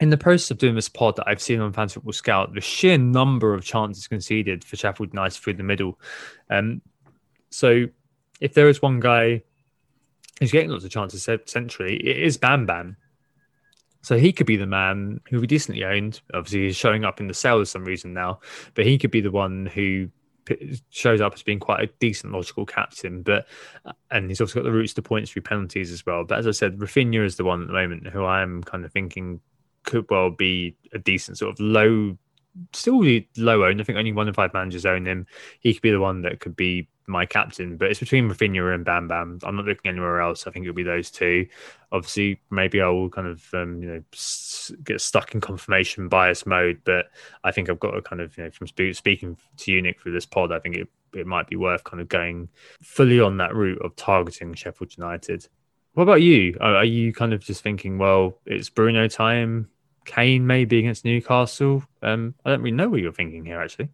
in the process of doing this pod that I've seen on Fantasy Football Scout, the sheer number of chances conceded for Sheffield United through the middle. Um, so if there is one guy he's getting lots of chances centrally. It is Bam Bam. So he could be the man who we decently owned. Obviously, he's showing up in the sale for some reason now, but he could be the one who shows up as being quite a decent logical captain. But uh, and he's also got the roots to points through penalties as well. But as I said, Raphinha is the one at the moment who I am kind of thinking could well be a decent sort of low, still low owned. I think only one in five managers own him. He could be the one that could be my captain, but it's between Raphinha and Bam Bam. I'm not looking anywhere else. I think it'll be those two. Obviously, maybe I will kind of um, you know get stuck in confirmation bias mode, but I think I've got to kind of you know from speaking to you Nick through this pod, I think it it might be worth kind of going fully on that route of targeting Sheffield United. What about you? Are you kind of just thinking, well, it's Bruno time, Kane maybe against Newcastle? Um, I don't really know what you're thinking here, actually.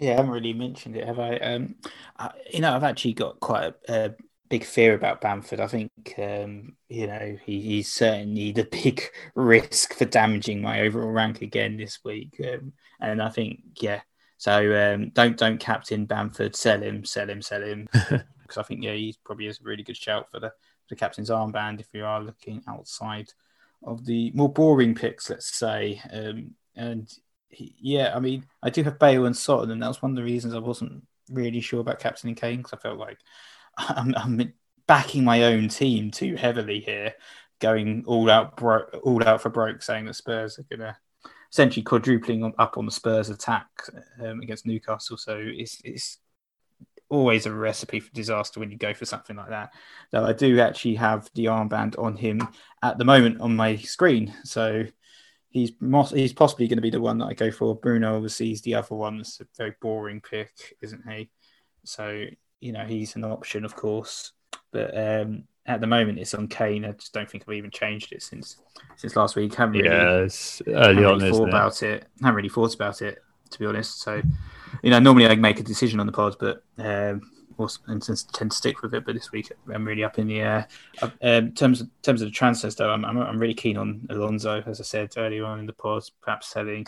Yeah, I haven't really mentioned it, have I? Um, I, you know, I've actually got quite a, a big fear about Bamford. I think, um, you know, he, he's certainly the big risk for damaging my overall rank again this week. Um, and I think, yeah, so um, don't don't captain Bamford. Sell him, sell him, sell him. Because I think, yeah, he probably is a really good shout for the for the captain's armband if you are looking outside of the more boring picks, let's say. Um, and yeah, I mean, I do have Bale and Sutton, and that was one of the reasons I wasn't really sure about captaining Kane because I felt like I'm, I'm, backing my own team too heavily here, going all out, bro- all out for broke, saying that Spurs are gonna essentially quadrupling up on the Spurs attack um, against Newcastle. So it's it's always a recipe for disaster when you go for something like that. Though I do actually have the armband on him at the moment on my screen, so he's he's possibly going to be the one that I go for. Bruno obviously is the other one. That's a very boring pick, isn't he? So you know he's an option, of course, but um, at the moment it's on Kane. I just don't think I've even changed it since since last week. Haven't really, yeah, it's early on, really thought it? about it. Haven't really thought about it to be honest. So you know, normally I make a decision on the pod, but um, and tend to stick with it. But this week I'm really up in the air. Uh, um, in terms of in terms of the transfers, though, I'm, I'm, I'm really keen on Alonso, as I said earlier on in the pod. Perhaps selling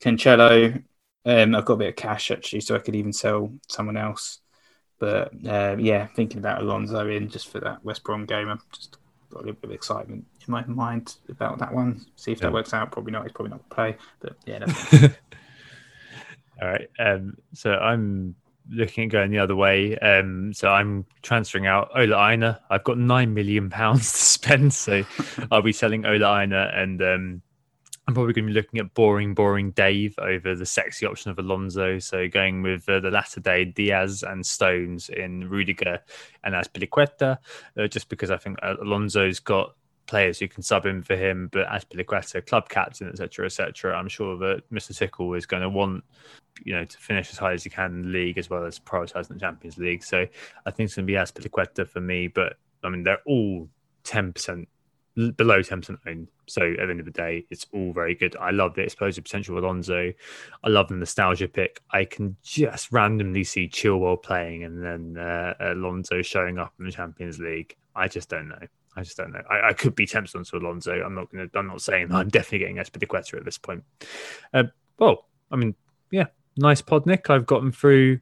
Cancelo. Um, I've got a bit of cash actually, so I could even sell someone else. But uh, yeah, thinking about Alonso in just for that West Brom game, I've just got a little bit of excitement in my mind about that one. See if yeah. that works out. Probably not. He's probably not going to play, but yeah. All right. Um, so I'm looking at going the other way. Um, so I'm transferring out Ola Aina. I've got nine million pounds to spend, so I'll be selling Ola Aina, and um, I'm probably going to be looking at boring, boring Dave over the sexy option of Alonso. So going with uh, the latter day Dias and Stones in Rudiger and Azpilicueta, uh, just because I think Alonso's got players who can sub in for him, but as Azpilicueta, club captain, etc., etc. I'm sure that Mr. Tuchel is going to want you know to finish as high as he can in the league as well as prioritising the Champions League. So I think it's going to be Azpilicueta for me, but I mean they're all ten percent below ten percent owned. So at the end of the day, it's all very good. I love the explosive potential of Alonso. I love the nostalgia pick. I can just randomly see Chilwell playing and then uh, Alonso showing up in the Champions League. I just don't know. I just don't know. I, I could be tempted onto Alonso. I'm not going to. I'm not saying I'm definitely getting Azpilicueta at this point. Uh, well, I mean, yeah, nice pod, Nick. I've gotten through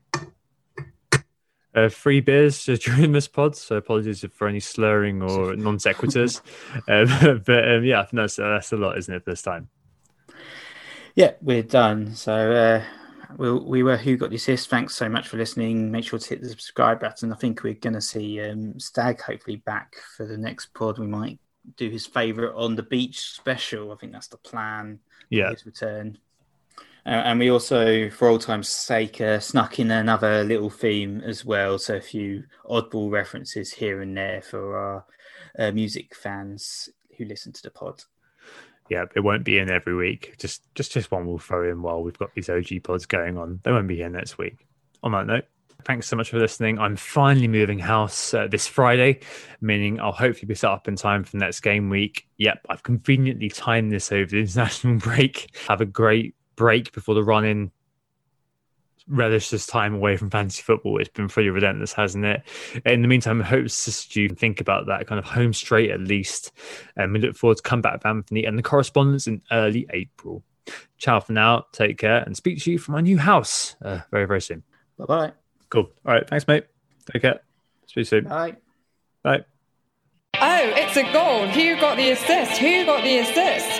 uh, three beers during this pod, so apologies for any slurring or non sequiturs. um, but um, yeah, that's that's a lot, isn't it, this time? Yeah, we're done. So uh, we we were who got the assist. Thanks so much for listening. Make sure to hit the subscribe button. I think we're going to see um, Stag hopefully back for the next pod. We might do his favorite on the beach special. I think that's the plan. Yeah, his return. Uh, and we also, for old time's sake, uh, snuck in another little theme as well. So a few oddball references here and there for our uh, music fans who listen to the pod yeah, it won't be in every week. Just just just one we'll throw in while we've got these OG pods going on. They won't be here next week. On that note, thanks so much for listening. I'm finally moving house uh, this Friday, meaning I'll hopefully be set up in time for next game week. Yep, I've conveniently timed this over the international break. Have a great break before the run in relish this time away from fantasy football. It's been pretty relentless, hasn't it? In the meantime, I hope you think about that kind of home straight at least. And we look forward to come back with Anthony and the correspondence in early April. Ciao for now. Take care and speak to you from my new house uh, very, very soon. Bye bye. Cool. All right. Thanks, mate. Take care. Speak soon. Bye. Bye. Oh, it's a goal. Who got the assist? Who got the assist?